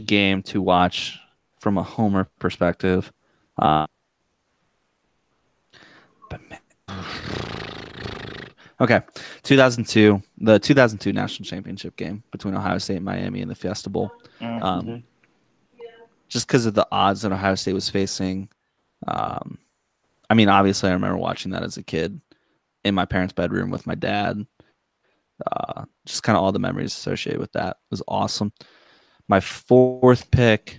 game to watch from a Homer perspective. Uh, but man, okay, 2002, the 2002 national championship game between Ohio State and Miami in the Fiesta Bowl. Mhm. Um, just because of the odds that Ohio State was facing. Um, I mean, obviously, I remember watching that as a kid in my parents' bedroom with my dad. Uh, just kind of all the memories associated with that was awesome. My fourth pick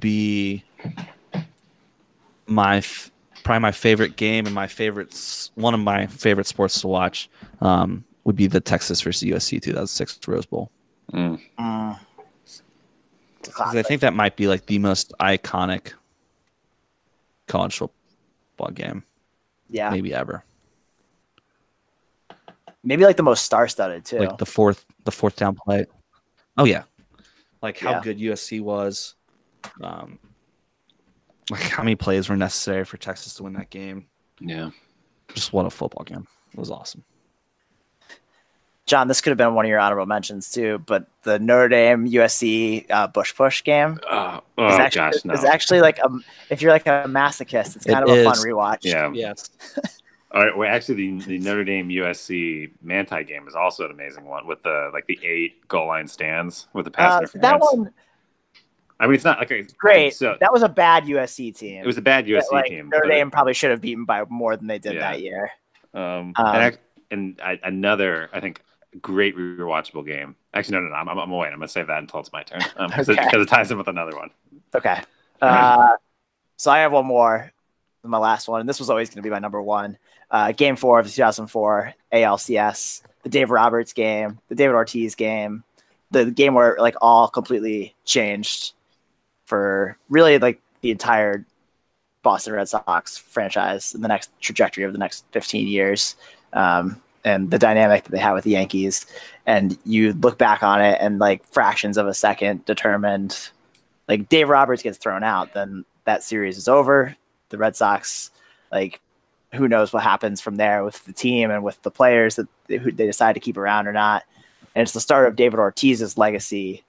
be my f- probably my favorite game and my favorite one of my favorite sports to watch um, would be the Texas versus USC 2006 Rose Bowl. Mm. It's a 'Cause I think that might be like the most iconic college football game yeah, maybe ever. maybe like the most star-studded too. Like the fourth the fourth down play. Oh yeah. Like how Yeah. good USC was. Um like how many plays were necessary for Texas to win that game. Yeah. Just what a football game. It was awesome. John, this could have been one of your honorable mentions too, but the Notre Dame USC uh, Bush Push game Oh, is actually, gosh, no. is actually like a, if you're like a masochist, it's kind It of a fun rewatch. yeah. Yes. All right. Well, actually, the, the Notre Dame USC Manti game is also an amazing one with the like the eight goal line stands with the pass Uh, interference. that one, I mean, it's not a Great. So that was a bad USC team. it was a bad USC like, team. Notre Dame probably should have beaten by more than they did Yeah. that year. Um, Um, and, ac- and I, another, I think, great rewatchable game. Actually, no, no, no. I'm, I'm, waiting. I'm gonna save that until it's my turn because Okay. it, ties in with another one. Okay. Uh, so I have one more, my last one, and this was always going to be my number one. Uh, game four of the 2004 ALCS, the Dave Roberts game, the David Ortiz game, the game where like all completely changed for really like the entire Boston Red Sox franchise and the next trajectory of the next 15 years. Um, and the dynamic that they have with the Yankees, and you look back on it, and like fractions of a second determined like Dave Roberts gets thrown out, then that series is over. The Red Sox, like, who knows what happens from there with the team and with the players that they, who they decide to keep around or not. And it's the start of David Ortiz's legacy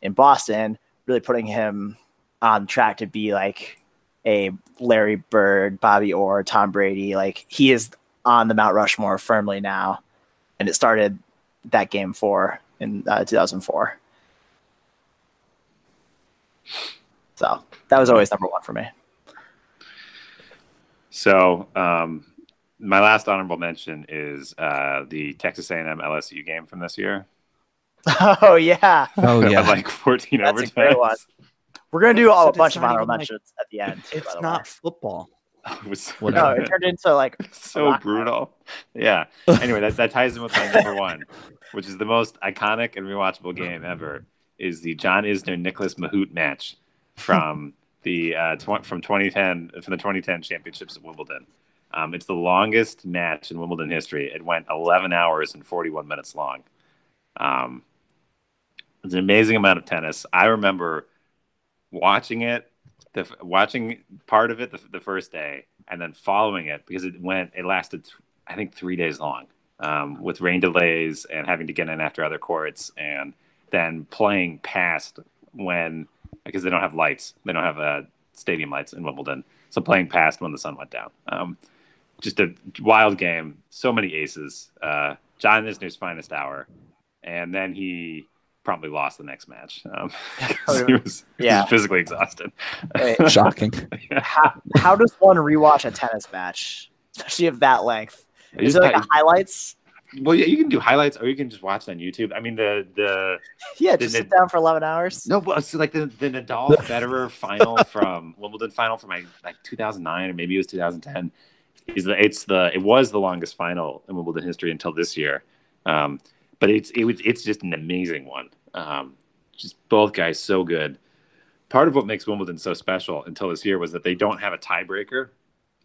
in Boston, really putting him on track to be like a Larry Bird, Bobby Orr, Tom Brady. Like he is on the Mount Rushmore firmly now, and it started that game four in uh, 2004. So that was always number one for me. So, um, my last honorable mention is uh, the Texas A&M LSU game from this year. Oh yeah, Oh yeah, like 14 That's a overtimes. Great one. we're gonna do all, a bunch of not honorable even like- mentions at the end. it's not way. football. It was so, Whatever. No, it turned into like so brutal. Yeah. Anyway, that, that ties in with my number one, which is the most iconic and rewatchable game ever. Is the John Isner Nicolas Mahut match from the uh, tw- from 2010 from the 2010 championships at Wimbledon. Um, it's the longest match in Wimbledon history. It went 11 hours and 41 minutes long. Um, it's an amazing amount of tennis. I remember watching it, the watching part of it the, the first day, and then following it because it went. It lasted, I think, three days long, um, with rain delays and having to get in after other courts, and then playing past when because they don't have lights, they don't have uh, stadium lights in Wimbledon, so playing past when the sun went down. Um, just a wild game. So many aces. Uh, John Isner's finest hour, and then he promptly lost the next match. Um, 'cause he was, he Yeah. was physically exhausted. Wait, Shocking. how, how does one rewatch a tennis match, especially of that length? Is just it like pa- a highlights? well, yeah, you can do highlights, or you can just watch it on YouTube. I mean, the the Yeah, just Didn't sit down for eleven hours. no, but it's like the the Nadal Federer final from Wimbledon final from like, like 2009 or maybe it was 2010. Is the it's the it was the longest final in Wimbledon history until this year, um, but it's it was it's just an amazing one. Um, just both guys so good. Part of what makes Wimbledon so special until this year was that they don't have a tiebreaker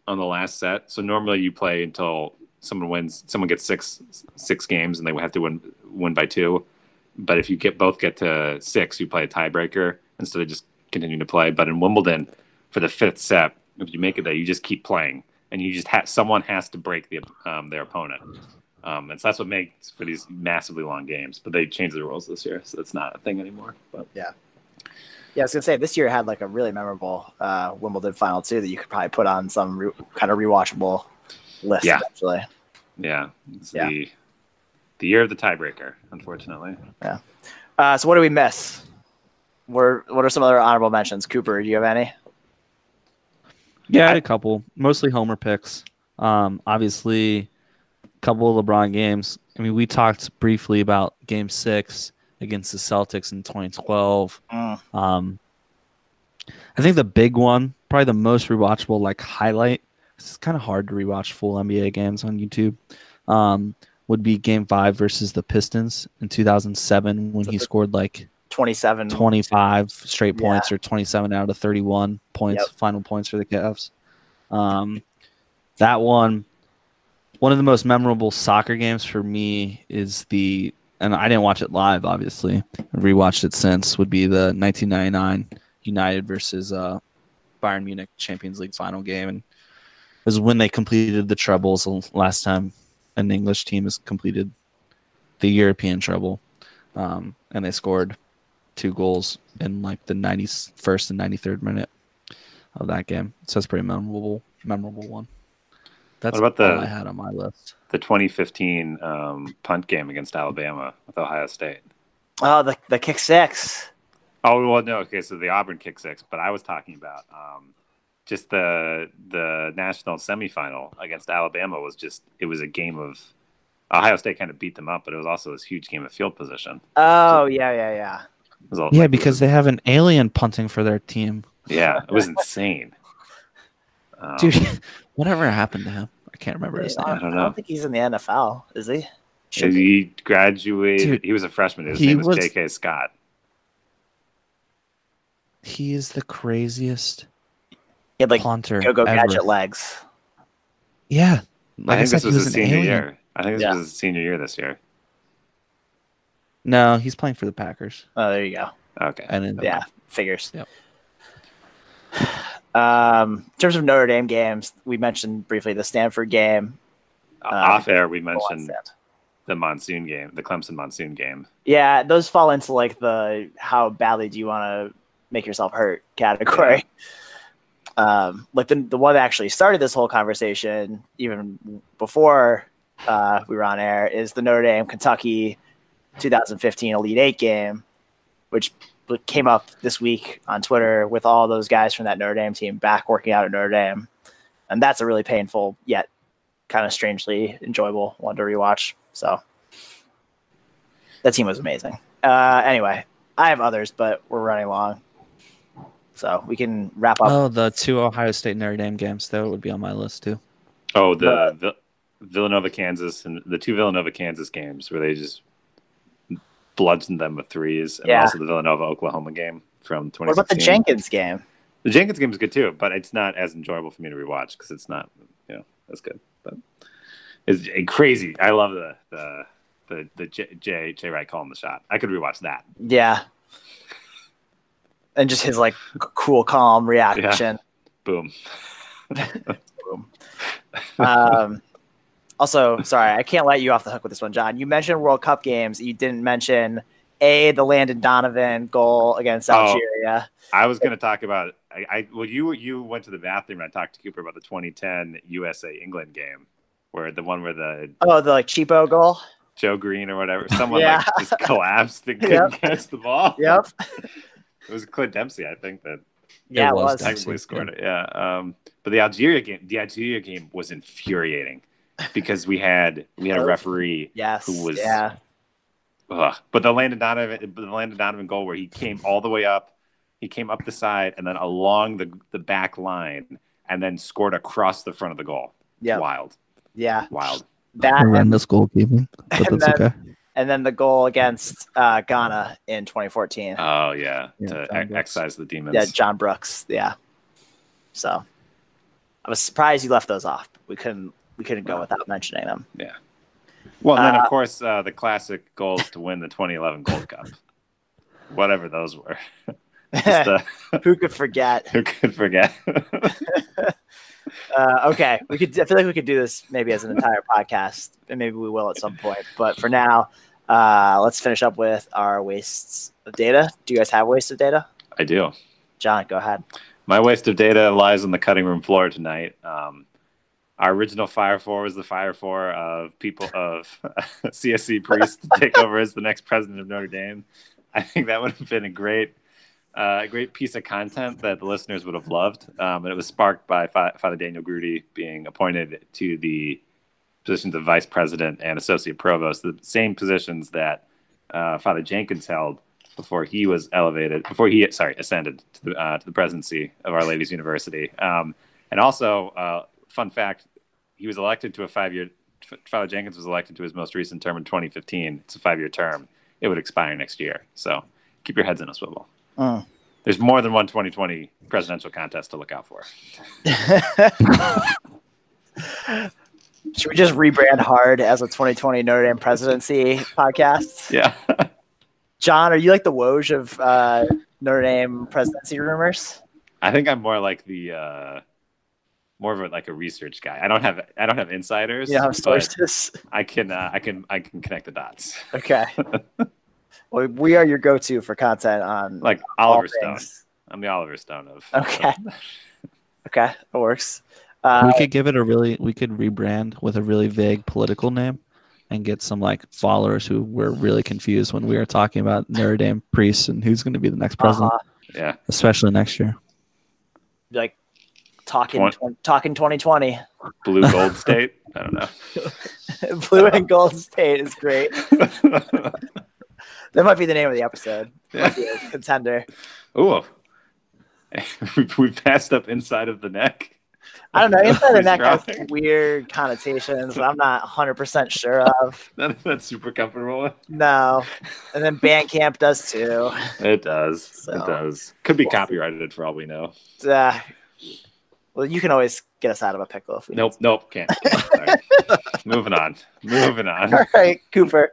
on the last set. So normally you play until someone wins, someone gets six six games, and they have to win win by two. But if you get both get to six, you play a tiebreaker instead of just continuing to play. But in Wimbledon, for the fifth set, if you make it there, you just keep playing, and you just have someone has to break the um, their opponent. Um, and so that's what makes for these massively long games. But they changed the rules this year, so it's not a thing anymore. But Yeah, yeah, I was gonna say this year had like a really memorable uh, Wimbledon final too that you could probably put on some re- kind of rewatchable list Yeah. eventually. yeah, it's Yeah. the the year of the tiebreaker, unfortunately. Yeah. Uh, so what do we miss? What what are some other honorable mentions? Cooper, do you have any? Yeah, I had a couple, mostly homer picks. Um, obviously, a couple of LeBron games. I mean, we talked briefly about Game Six against the Celtics in 2012. Mm, Um, I think the big one, probably the most rewatchable, like highlight. It's kind of hard to rewatch full NBA games on YouTube. Um, would be Game Five versus the Pistons in 2007 when he scored like 27. 25 straight Yeah. points or 27 out of 31 points, Yep. final points for the Cavs. Um, that one, one of the most memorable soccer games for me is the, and I didn't watch it live, obviously. I've rewatched it since, would be the 1999 United versus uh, Bayern Munich Champions League final game. And it was when they completed the trebles last time an English team has completed the European treble. Um, and they scored two goals in like the 91st and 93rd minute of that game. So that's pretty memorable, memorable one. That's What about the- all I had on my list. The 2015 um, punt game against Alabama with Ohio State. Oh, the the kick six. Oh well, no. Okay, so the Auburn kick six, but I was talking about um, just the the national semifinal against Alabama was just it was a game of Ohio State kind of beat them up, but it was also this huge game of field position. Oh yeah, yeah, yeah. It was all, Yeah, like, because they have an alien punting for their team. yeah, it was insane. Um, Dude, whatever happened to him? I can't remember his name. I don't I know. don't think he's in the NFL, is he? Should be. he graduated. Dude, he was a freshman. His name was, was- J.K. Scott. He is the craziest He had like punter go go ever. gadget legs. Yeah, like I think said, this he was was his senior alien. year. I think this Yeah. was his senior year this year. No, he's playing for the Packers. Oh, there you go. Okay. And then, Yeah, figures. Yep. Um, in terms of Notre Dame games, we mentioned briefly the Stanford game. Uh, Off air, we mentioned the monsoon game, the Clemson monsoon game. Yeah, those fall into like the how badly do you want to make yourself hurt category. Um, like the the one that actually started this whole conversation, even before uh, we were on air, is the Notre Dame Kentucky 2015 Elite Eight game, which came up this week on Twitter with all those guys from that Notre Dame team back working out at Notre Dame, and that's a really painful yet kind of strangely enjoyable one to rewatch. So that team was amazing. Uh, anyway, I have others, but we're running long, so we can wrap up. oh, the two Ohio State Notre Dame games though would be on my list too. Oh, the, the Villanova, Kansas, and the two Villanova, Kansas games where they just bludgeoned them with threes, and Yeah. also the Villanova, Oklahoma game from 2016. what about the Jenkins game? The Jenkins game is good too, but it's not as enjoyable for me to rewatch because it's not, you know, that's good. But it's crazy. I love the the the the J J, Jay Wright calling the shot. I could rewatch that. Yeah, and just his like cool, calm reaction. Boom. Boom. um, also, sorry, I can't let you off the hook with this one, John. You mentioned World Cup games. You didn't mention a the Landon Donovan goal against Oh. Algeria. I was going to talk about. I, I well, you you went to the bathroom and I talked to Cooper about the 2010 USA England game, where the one where the Oh, the like cheapo goal. Joe Green or whatever, someone Yeah. like just collapsed and couldn't Yep. catch the ball. Yep. It was Clint Dempsey, I think, that Yeah, it was was. Dempsey. technically scored it. Yeah. Um, but the Algeria game, the Algeria game was infuriating because we had we had a referee. Yes. Who was- yeah. Ugh. But the Landon Donovan, the Landon Donovan goal where he came all the way up, he came up the side and then along the the back line and then scored across the front of the goal. Yeah. Wild, Yeah. wild. That and, Horrendous goalkeeping, but And that's then- okay. and then the goal against uh, Ghana in 2014. Oh yeah, Yeah, to John ex- excise the demons. yeah, John Brooks. Yeah. So I was surprised you left those off. We couldn't we couldn't go without mentioning them. Yeah. Well, then Uh, of course uh, the classic goals to win the 2011 Gold Cup, whatever those were. Uh, Who could forget? who could forget? Uh, okay, we could. I feel like we could do this maybe as an entire podcast, and maybe we will at some point. But for now, uh, let's finish up with our wastes of data. Do you guys have waste of data? I do. John, go ahead. My waste of data lies on the cutting room floor tonight. Um, our original Fire Four was the Fire Four of people of CSC Priest to take over as the next president of Notre Dame. I think that would have been a great, uh, a great piece of content that the listeners would have loved. Um, and it was sparked by Fa- Father Daniel Groody being appointed to the positions of vice president and associate provost, the same positions that uh, Father Jenkins held before he was elevated, before he sorry ascended to the uh, to the presidency of Our Lady's University. Um, and also, uh, fun fact, he was elected to a five year. Father Jenkins was elected to his most recent term in 2015. It's a five year term. It would expire next year. So keep your heads in a swivel. Mm. There's more than one 2020 presidential contest to look out for. Should we just rebrand hard as a 2020 Notre Dame presidency podcast? Yeah. John, are you like the Woj of uh, Notre Dame presidency rumors? I think I'm more like the uh, more of a, like a research guy. I don't have I don't have insiders. Yeah, know, but sources. I can uh, I can I can connect the dots. Okay. well, we are your go-to for content on Like Oliver Stone. things. I'm the Oliver Stone of. Okay. Okay, that works. Uh, we could give it a really, we could rebrand with a really vague political name, and get some like followers who were really confused when we were talking about Notre Dame priests and who's going to be the next president, Uh-huh. Yeah. especially next year. Like talking Twen- twen- talking 2020. Blue Gold State. I don't know. Blue and Gold State is great. That might be the name of the episode. Be contender. Ooh. we passed up inside of the neck. I don't know. Inside of the neck has weird connotations that I'm not 100% sure of. That, that's super comfortable. with. No. And then Bandcamp does too. It does. So- It does. Could be copyrighted for all we know. Uh, well, you can always get us out of a pickle if we Nope. Nope. Can't. Sorry. Moving on. Moving on. All right, Cooper.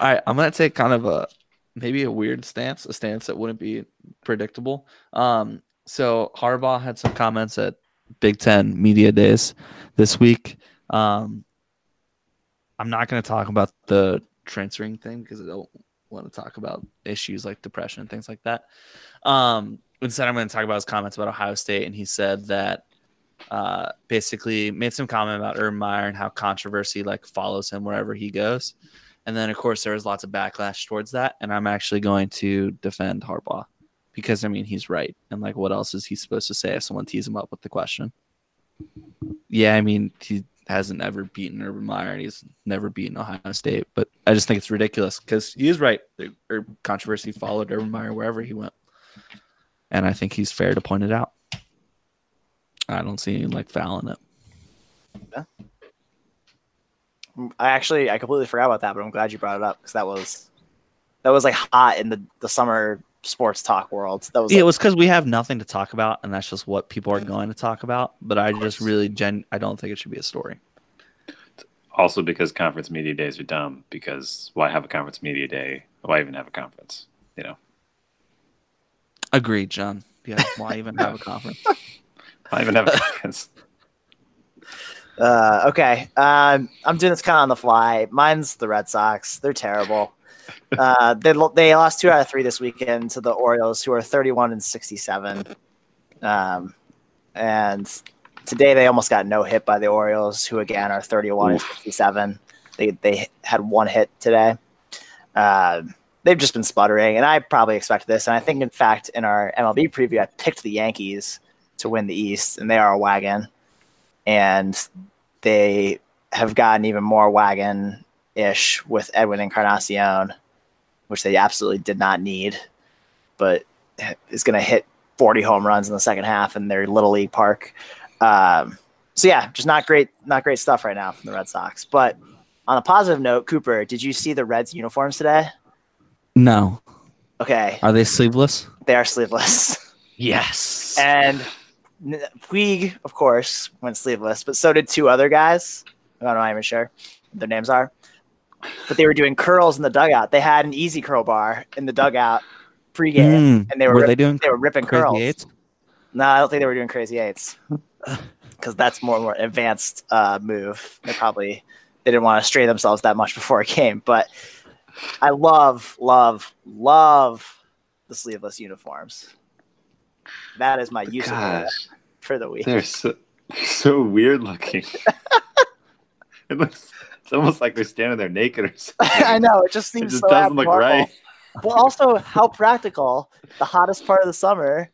All right, I'm gonna take kind of a maybe a weird stance, a stance that wouldn't be predictable. Um, so Harbaugh had some comments at Big Ten Media Days this week. Um, I'm not gonna talk about the transferring thing because I don't want to talk about issues like depression and things like that. Um, instead, I'm going to talk about his comments about Ohio State, and he said that uh, basically made some comment about Urban Meyer and how controversy like follows him wherever he goes. And then, of course, there was lots of backlash towards that. And I'm actually going to defend Harbaugh because, I mean, he's right. And, like, what else is he supposed to say if someone tees him up with the question? Yeah, I mean, he hasn't ever beaten Urban Meyer and he's never beaten Ohio State. But I just think it's ridiculous because he is right. The controversy followed Urban Meyer wherever he went. And I think he's fair to point it out. I don't see any, like, foul in it. I actually I completely forgot about that, but I'm glad you brought it up because that was that was like hot in the, the summer sports talk world. That was Yeah, it was because we have nothing to talk about, and that's just what people are going to talk about. But I just really gen, I don't think it should be a story. Also, because conference media days are dumb. Because why have a conference media day? Why even have a conference? You know, Agreed, John. Yeah, why even have a conference? why even have a conference? uh, okay. Um, I'm doing this kind of on the fly. Mine's the Red Sox. They're terrible. Uh, they lo- they lost two out of three this weekend to the Orioles, who are 31 and 67. Um, and today they almost got no hit by the Orioles, who again are 31 and 67. They they had one hit today. Uh, they've just been sputtering, and I probably expected this. And I think, in fact, in our MLB preview, I picked the Yankees to win the East, and they are a wagon. And they have gotten even more wagon ish with Edwin Encarnacion, which they absolutely did not need, but is going to hit 40 home runs in the second half in their little league park. Um, so yeah, just not great, not great stuff right now from the Red Sox. But on a positive note, Cooper, did you see the Reds uniforms today? No, Okay, are they sleeveless? they are sleeveless. Yes. And N- Puig, of course, went sleeveless, but so did two other guys. I'm not even sure what their names are. But they were doing curls in the dugout. They had an easy curl bar in the dugout pregame, Mm, and they were were they doing they were ripping crazy curls. eights? No, I don't think they were doing crazy eights because that's more more advanced uh, move. They probably they didn't want to strain themselves that much before a game. But I love, love, love the sleeveless uniforms. That is my use of for the week. they're so, so weird looking. it looks. It's almost like they're standing there naked or something. I know it just It seems just so doesn't look right. But also, how practical. The hottest part of the summer.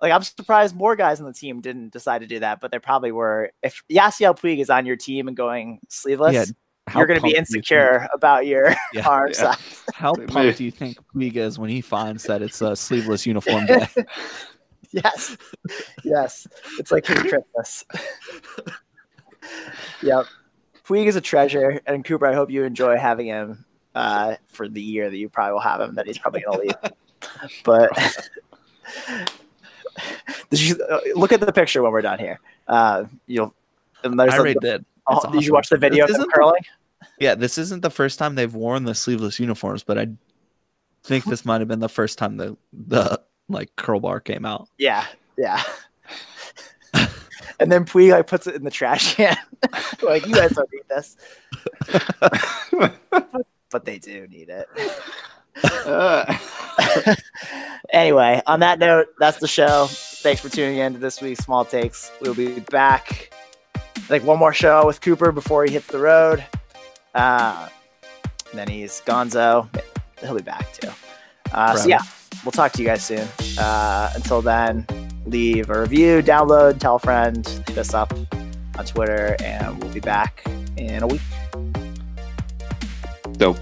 Like I'm surprised more guys on the team didn't decide to do that, but they probably were. If Yasiel Puig is on your team and going sleeveless, Yeah, How you're going to be pumped do you insecure about your Yeah, arm yeah. size. How pumped do you think Puig is when he finds that it's a sleeveless uniform day? yes, yes, it's like his Christmas. yep, Puig is a treasure, and Cooper. I hope you enjoy having him uh, for the year that you probably will have him. That he's probably going to leave. But did you uh, look at the picture when we're done here? Uh, you'll. And there's I a- already did. Oh, It's did you watch the video of This them isn't- curling? Yeah, this isn't the first time they've worn the sleeveless uniforms, but I think this might have been the first time the the like curl bar came out. Yeah, yeah. and then Puig like puts it in the trash can. like you guys don't need this, but they do need it. Uh, anyway, on that note, that's the show. Thanks for tuning in to this week's Small Takes. We'll be back think one more show with Cooper before he hits the road. Uh, and then he's Gonzo. He'll be back too. Uh, so yeah, we'll talk to you guys soon. Uh, until then, leave a review, download, tell a friend, hit us up on Twitter, and we'll be back in a week. Dope.